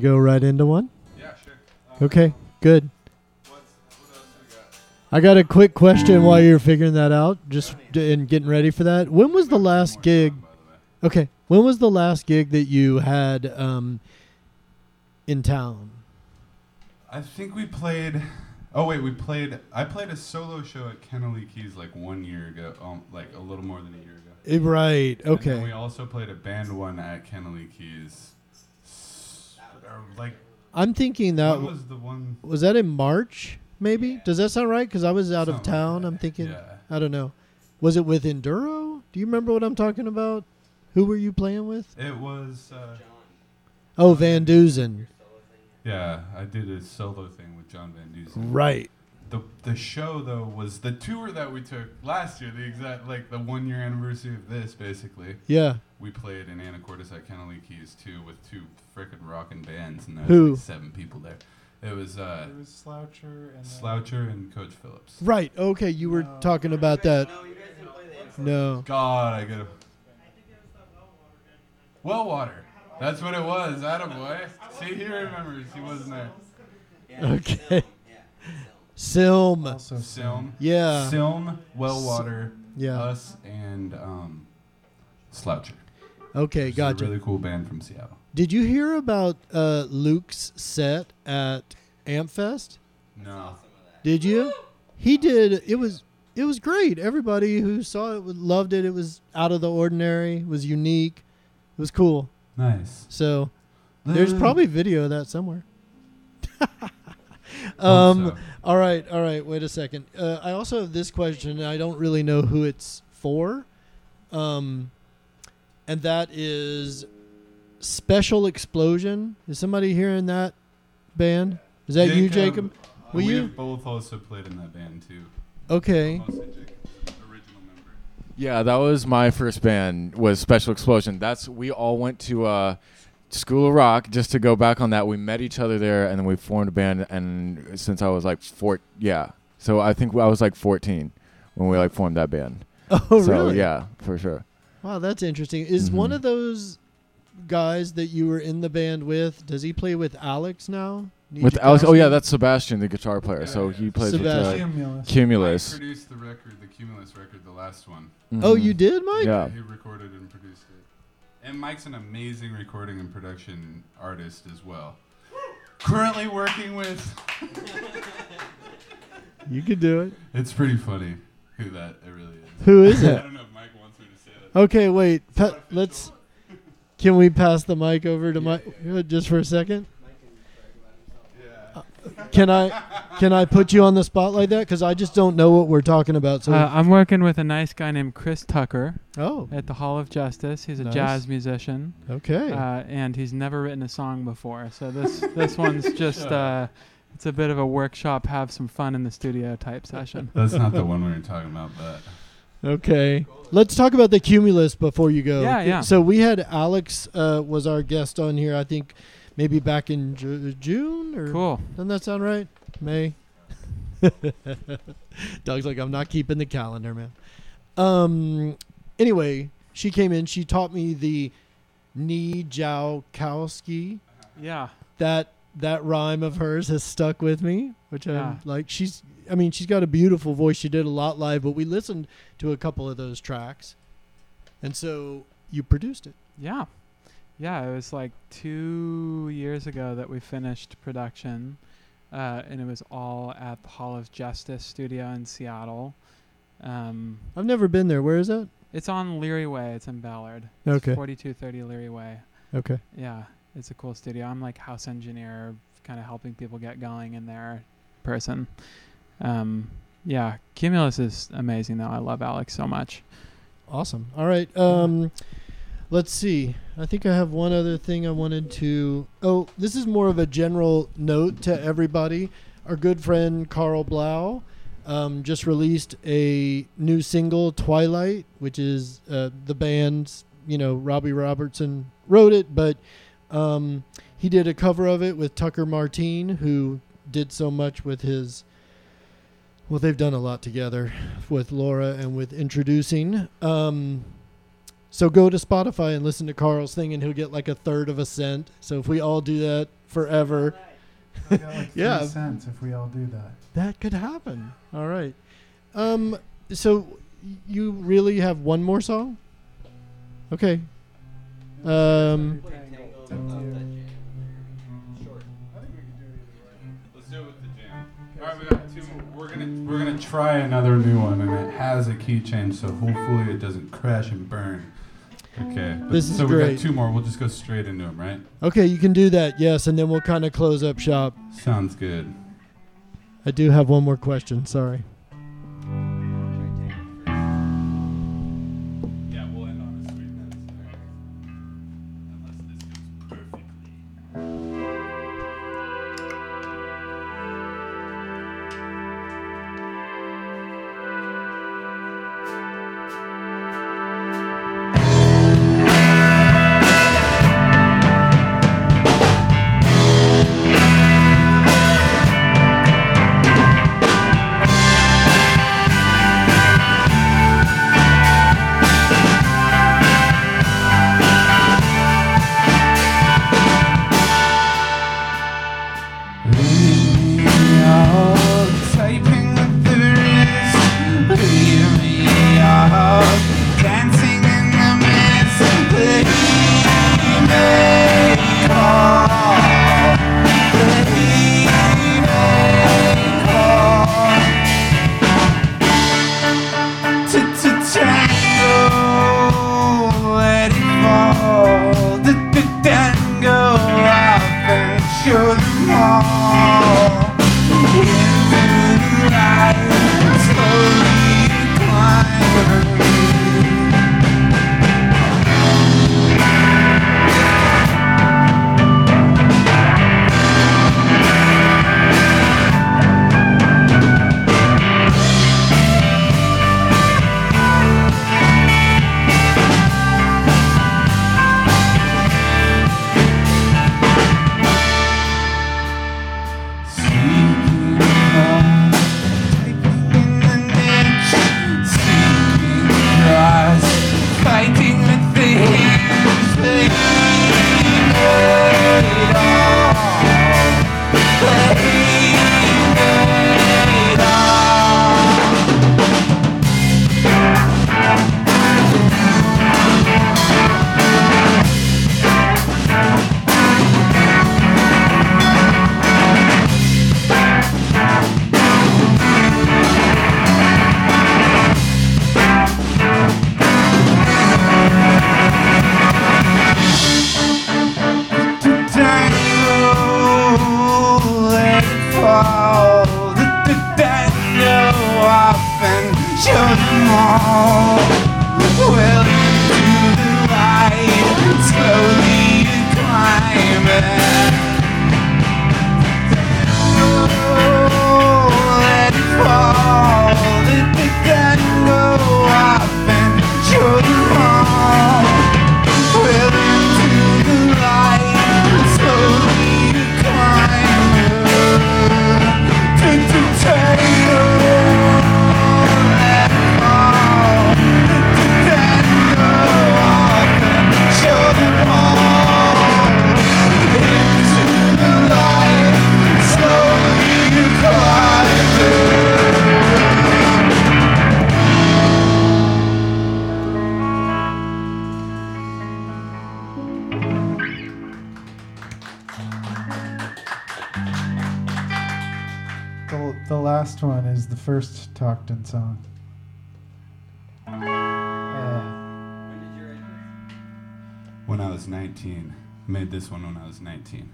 To go right into one? Yeah, sure. Okay, good. I got a quick question while you're figuring that out, just d- and getting ready for that. When was the last gig? Okay, when was the last gig that you had um, in town? I think we played. Oh wait, we played. I played a solo show at Kennelly Keys like one year ago, um, like a little more than a year ago. Eh, right. Okay. we also played a band one at Kennelly Keys. Or, Like I'm thinking that When was the one- was that in March, maybe. Does that sound right? Because I was out of like town. I'm thinking. Yeah. I don't know. Was it with Enduro? Do you remember what I'm talking about? Who were you playing with? it was. Uh, Oh, Van Deusen. Yeah, I did a solo thing with John Van Deusen. Right. The the show though was the tour that we took last year, the exact like the one year anniversary of this basically. Yeah. We played in Anacortes at Kennelly Keys too with two frickin' rockin' bands and there Who? like seven people there. It was uh It was Sloucher and Sloucher and Coach Phillips. Right. Okay. You were No. talking about that. No. God, I gotta. Well water. That's what it was. Attaboy. See, he remembers. He wasn't there. Okay. Silm. Also Silm. Yeah. Silm, Well Water, Yeah. us, and um, Sloucher. Okay. Which is Gotcha. A really cool band from Seattle. Did you hear about uh, Luke's set at Ampfest? No. Did you? He did. It was it was great. Everybody who saw it loved it. It was out of the ordinary. It was unique. It was cool. Nice. So there's probably video of that somewhere. um, so. all right, all right. Wait a second. Uh, I also have this question. I don't really know who it's for, um, and that is Special Explosion. Is somebody here in that band? Is that you, Jacob? Will we you? have both also played in that band too. Okay. Mostly Jacob, original member. Yeah, that was my first band. Was Special Explosion. That's we all went to uh, School of Rock just to go back on that. We met each other there, and then we formed a band. And since I was like four, yeah. So I think I was like 14 when we like formed that band. Oh, so really? yeah, for sure. Wow, that's interesting. Is one Mhm. of those guys that you were in the band with? Does he play with Alex now? With Alex, oh yeah, that's Sebastian, the guitar player. So he plays Sebastian. with uh, Cumulus. Cumulus. I produced the record, the Cumulus record, the last one. Oh, Mhm. you did, Mike? Yeah. He recorded and produced it. And Mike's an amazing recording and production artist as well. Currently working with. You could do it. It's pretty funny who that it really is. Who is it? I don't know if Mike wants me to say that. Okay, wait. Pa- let's. Can we pass the mic over to Mike uh, just for a second? Uh, Can I can I put you on the spot like that? Because I just don't know what we're talking about. So Uh, I'm working with a nice guy named Chris Tucker oh, at the Hall of Justice. He's a Nice. jazz musician, okay. uh, and he's never written a song before. So this this one's just uh, it's a bit of a workshop, have some fun in the studio type session. That's not the one we were talking about, but Okay. Let's talk about the cumulus before you go. Yeah, yeah. So we had Alex uh, was our guest on here. I think maybe back in Ju- June or Cool. doesn't that sound right? May. Doug's like I'm not keeping the calendar, man. Um. Anyway, she came in. She taught me the Ni Jiao Kowski. Yeah. That that rhyme of hers has stuck with me, which Yeah. I'm like. She's. I mean, she's got a beautiful voice. She did a lot live, but we listened to a couple of those tracks, and so you produced it. Yeah. Yeah, it was like two years ago that we finished production, uh, and it was all at the Hall of Justice studio in Seattle. Um, I've never been there. Where is that? it's on Leary Way. It's in Ballard. It's Okay. 4230 Leary Way. Okay. Yeah, it's a cool studio. I'm like house engineer, kind of helping people get going in their person. Um, yeah, Cumulus is amazing though. I love Alex so much. Awesome. All right. Um, let's see. I think I have one other thing I wanted to. Oh, this is more of a general note to everybody. Our good friend Karl Blau um, just released a new single, Twilight, which is uh, the band's. You know, Robbie Robertson wrote it, but um, he did a cover of it with Tucker Martine, who did so much with his. Well, they've done a lot together with Laura and with introducing. Um, so go to Spotify and listen to Karl's thing, and he'll get like a third of a cent. So if we all do that forever, We got like three Yeah. cents if we all do that. that could happen. All right. Um, so you really have one more song? Okay. Um, We're gonna we're gonna try another new one, and it has a key change, so hopefully it doesn't crash and burn. Okay. but- This is so we great. got two more. We'll just go straight into them, right? okay, you can do that. Yes, and then we'll kind of close up shop. Sounds good. I do have one more question. Sorry. First Talktin song. Uh, When I was 19. Made this one when I was 19.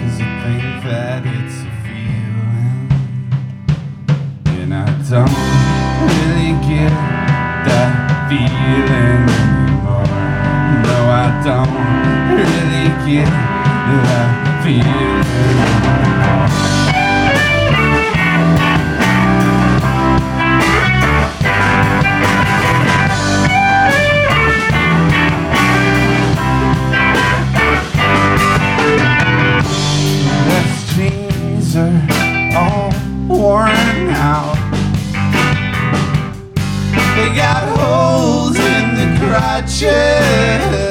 Cause I think that it's a feeling. And I don't really get that feeling anymore. No, I don't really get that feeling anymore. The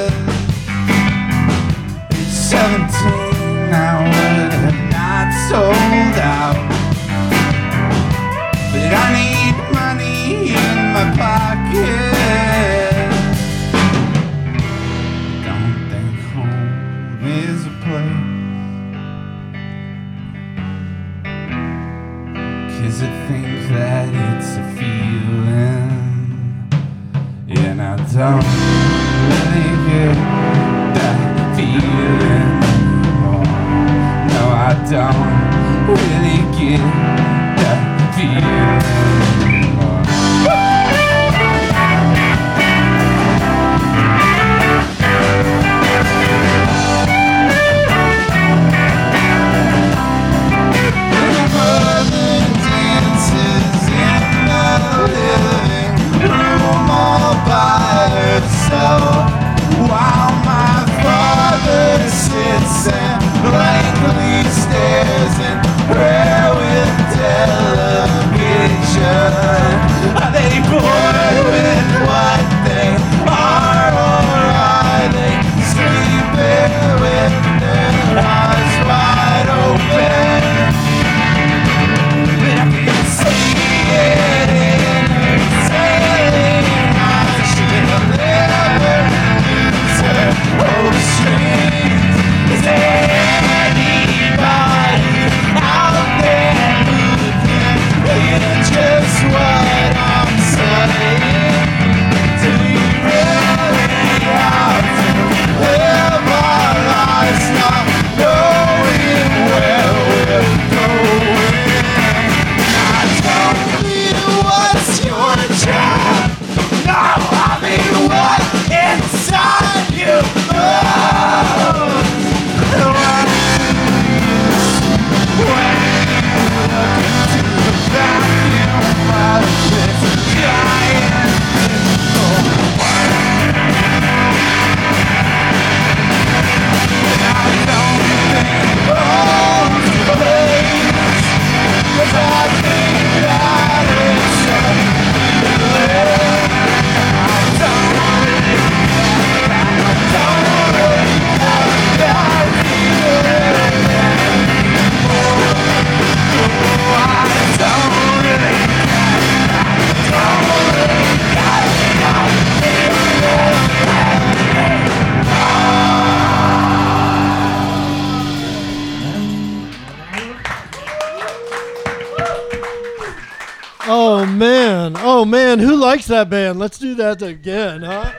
that band? Let's do that again, huh?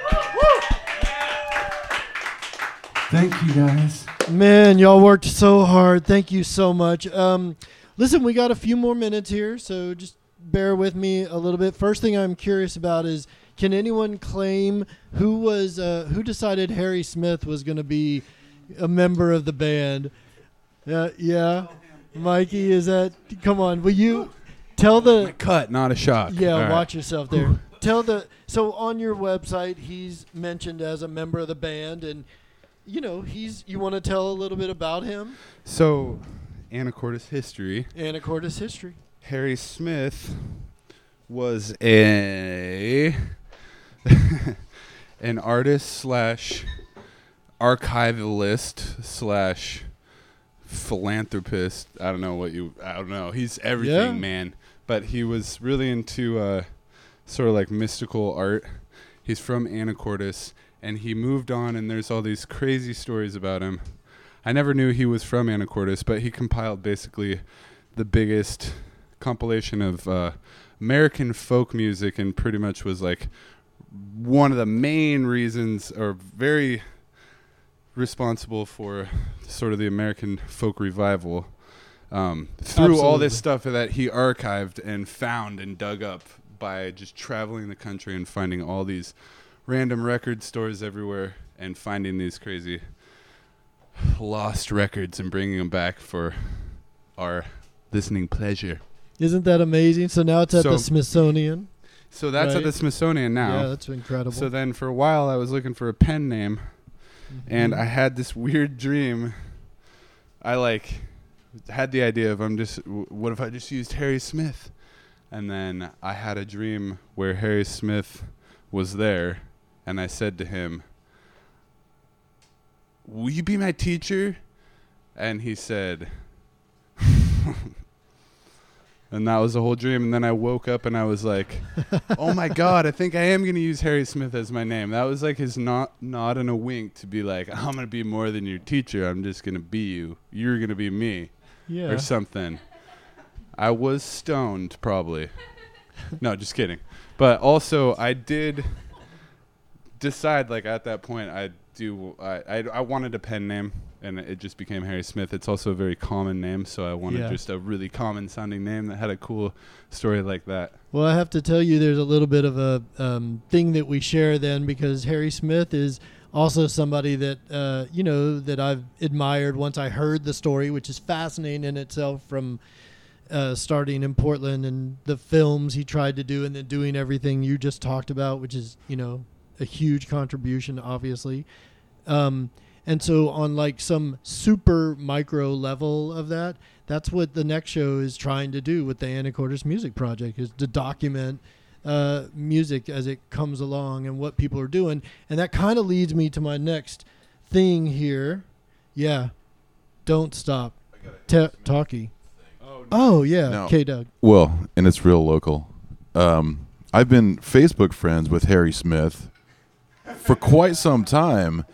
Thank you guys. Man, y'all worked so hard. Thank you so much. Um, listen, we got a few more minutes here, so just bear with me a little bit. First thing I'm curious about is, can anyone claim who was uh, who decided Harry Smith was going to be a member of the band? Uh, yeah, Mikey, is that? Come on, will you tell the Cut, not a shock. Yeah, All right. watch yourself there. Tell the so on your website he's mentioned as a member of the band, and you know he's. You want to tell a little bit about him? So, Anacortes history. Anacortes history. Harry Smith was a an artist slash archivalist slash philanthropist. I don't know what you. I don't know. He's everything, Yeah. man. But he was really into uh, sort of like mystical art. He's from Anacortes, and he moved on. And there's all these crazy stories about him. I never knew he was from Anacortes, but he compiled basically the biggest compilation of uh, American folk music, and pretty much was like one of the main reasons, or very responsible for sort of the American folk revival. Um, through all this stuff that he archived and found and dug up by just traveling the country and finding all these random record stores everywhere and finding these crazy lost records and bringing them back for our listening pleasure. Isn't that amazing? So now it's at So- the Smithsonian. So that's at the Smithsonian now. Yeah, that's incredible. So then for a while I was looking for a pen name mm-hmm. and I had this weird dream. I like had the idea of I'm just what if I just used Harry Smith? And then I had a dream where Harry Smith was there and I said to him, "Will you be my teacher?" And he said And that was the whole dream and then I woke up and I was like, "Oh my god, I think I am going to use Harry Smith as my name." That was like his not nod and a wink to be like, "I'm going to be more than your teacher. I'm just going to be you. You're going to be me." Yeah. Or something. I was stoned probably. no, just kidding. But also I did decide like at that point I do I, I I wanted a pen name and it just became Harry Smith. It's also a very common name, so I wanted Yeah. just a really common sounding name that had a cool story like that. Well, I have to tell you, there's a little bit of a um, thing that we share then because Harry Smith is also somebody that uh, you know that I've admired once I heard the story, which is fascinating in itself from uh, starting in Portland and the films he tried to do, and then doing everything you just talked about, which is you know a huge contribution, obviously. Um, and so on like some super micro level of that, that's what the next show is trying to do with the Anacortes Music Project is to document uh, music as it comes along and what people are doing. And that kind of leads me to my next thing here. Yeah. Don't stop. Ta talkie. Oh, yeah. No. Okay, Doug. Well, and it's real local. Um, I've been Facebook friends with Harry Smith for quite some time,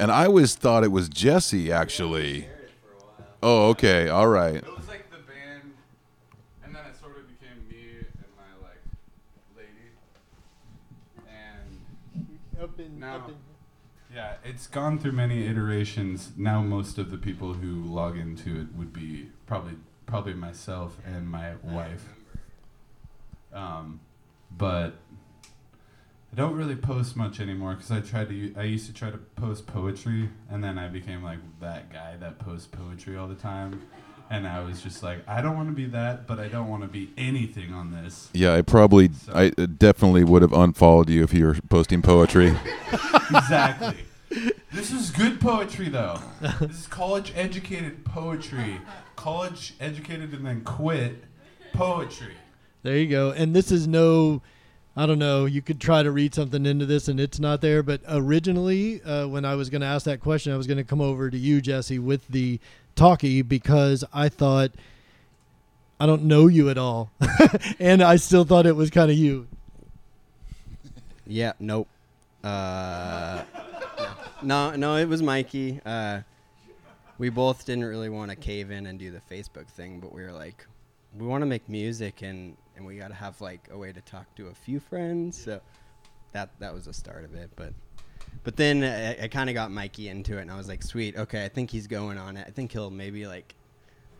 and I always thought it was Jesse. Actually. Oh, okay. All right. It was like the band, and then it sort of became me and my like lady, and now, yeah, it's gone through many iterations. Now most of the people who log into it would be probably probably myself and my wife. Um, but I don't really post much anymore because I tried to. I used to try to post poetry, and then I became like that guy that posts poetry all the time. And I was just like, I don't want to be that, but I don't want to be anything on this. Yeah, I probably, I uh, definitely would have unfollowed you if you were posting poetry. exactly. This is good poetry, though. This is college educated poetry. College educated and then quit poetry. There you go. And this is no, I don't know. You could try to read something into this, and it's not there. But originally, uh, when I was going to ask that question, I was going to come over to you, Jesse, with the talkie because I thought I don't know you at all, and I still thought it was kind of you. Yeah, nope. Uh, no, no, it was Mikey. Uh, we both didn't really want to cave in and do the Facebook thing, but we were like, we want to make music and and we got to have like a way to talk to a few friends. So that that was the start of it. But but then I, I kind of got Mikey into it, and I was like, sweet, okay, I think he's going on it. I think he'll maybe like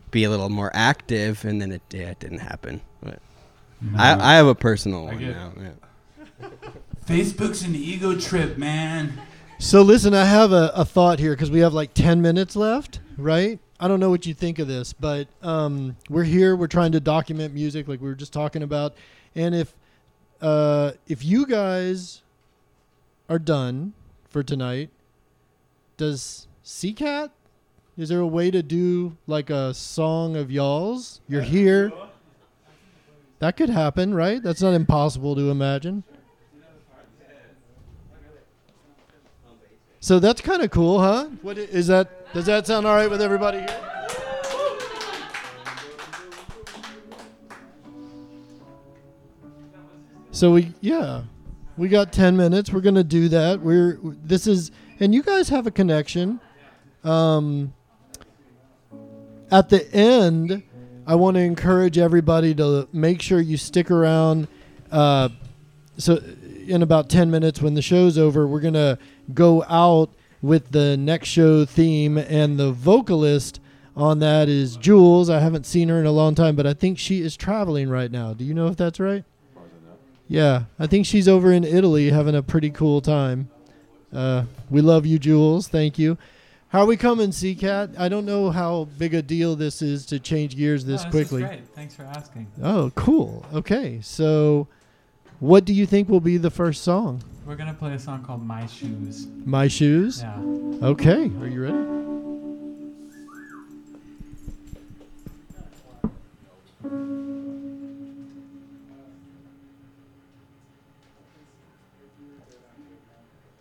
be a little more active, and then it yeah, it didn't happen. But No. I I have a personal I one now. Yeah. Facebook's an ego trip, man. So listen, I have a, a thought here because we have like ten minutes left, right? I don't know what you think of this, but um, we're here. We're trying to document music, like we were just talking about, and if uh, if you guys are done for tonight, does CCAT? Is there a way to do like a song of y'all's? You're here. That could happen, right? That's not impossible to imagine. So that's kind of cool, huh? What is that? Does that sound all right with everybody here? So we yeah, we got 10 minutes. We're to do that. We're this is and you guys have a connection. Um at the end, I want to encourage everybody to make sure you stick around uh so in about 10 minutes when the show's over, we're to go out with the next show theme and the vocalist on that is Jules. I haven't seen her in a long time, but I think she is traveling right now. Do you know if that's right? Yeah, I think she's over in Italy having a pretty cool time. Uh, we love you, Jules. Thank you. How are we coming, CCAT? I don't know how big a deal this is to change gears this Oh, quickly. Is great. Thanks for asking. Oh, cool. Okay, so what do you think will be the first song? We're gonna play a song called "My Shoes." My Shoes? Yeah. Okay, are you ready?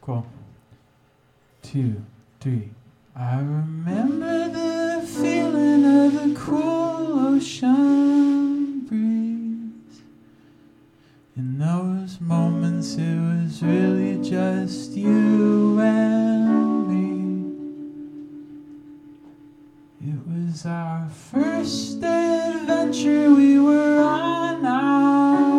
Cool. Two, three. I remember the feeling of the cool ocean breeze. In those moments, it was really just you and me. It was our first adventure, we were on our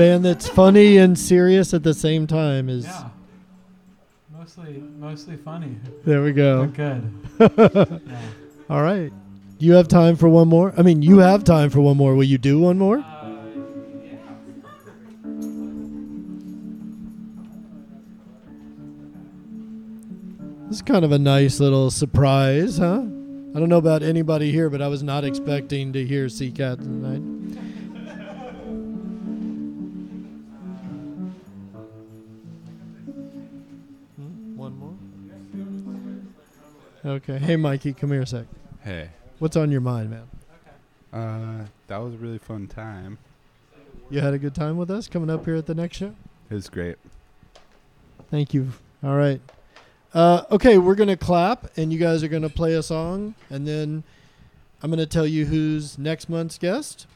band that's funny and serious at the same time is Yeah. Mostly, mostly funny. There we go. They're good. Yeah. All right. Do you have time for one more? I mean, you have time for one more. Will you do one more? Uh, this is kind of a nice little surprise, huh? I don't know about anybody here, but I was not expecting to hear Sea Cat tonight. Okay. Hey, Mikey, come here a sec. Hey. What's on your mind, man? Uh, that was a really fun time. You had a good time with us coming up here at the next show? It was great. Thank you. All right. Uh, okay, we're going to clap, and you guys are going to play a song, and then I'm going to tell you who's next month's guest,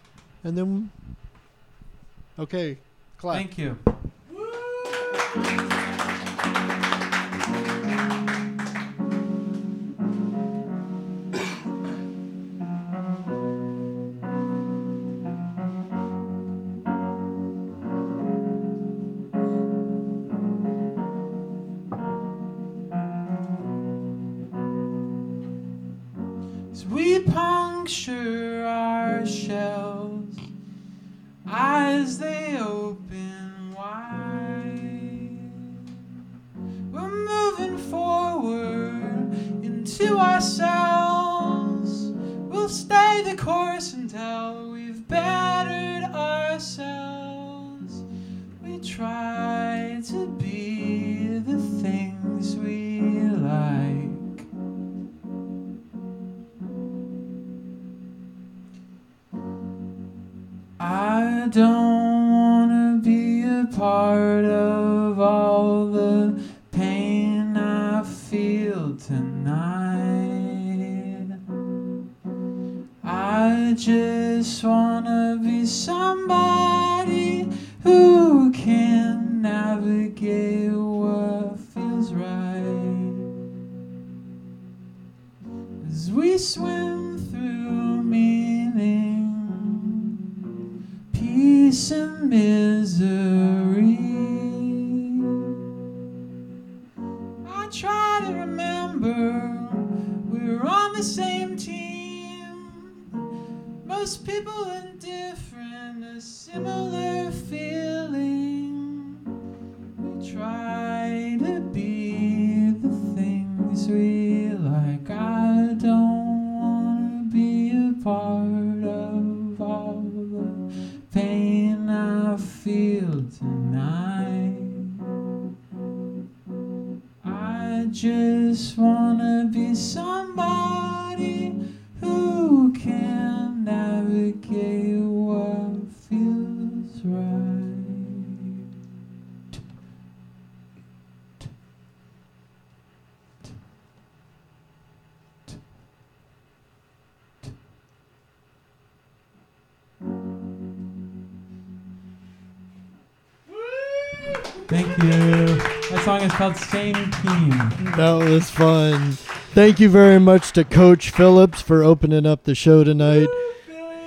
and then. Okay, clap. Thank you. Called Same Team. That was fun. Thank you very much to Coach Phillips for opening up the show tonight.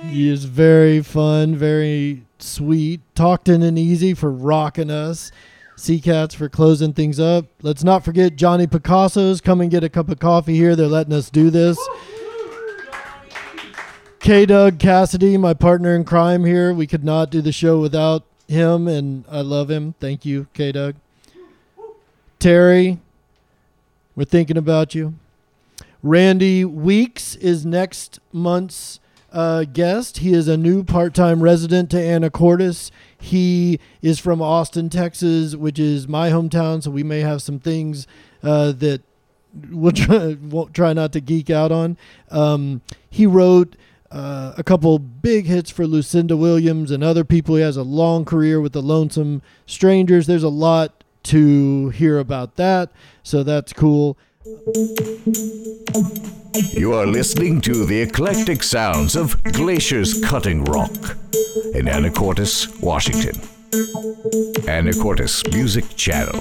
He is very fun, very sweet. Talktin and easy for rocking us. Sea Cats for closing things up. Let's not forget Johnny Picasso's. Come and get a cup of coffee here. They're letting us do this. K Doug Cassidy, my partner in crime here. We could not do the show without him, and I love him. Thank you, K Doug. Terry, we're thinking about you. Randy Weeks is next month's uh, guest. He is a new part time resident to Anacortes. He is from Austin, Texas, which is my hometown, so we may have some things uh, that we'll try, try not to geek out on. Um, he wrote uh, a couple big hits for Lucinda Williams and other people. He has a long career with the Lonesome Strangers. There's a lot to hear about that, so that's cool. You are listening to the eclectic sounds of Glacier's Cutting Rock in Anacortes, Washington. Anacortes Music Channel.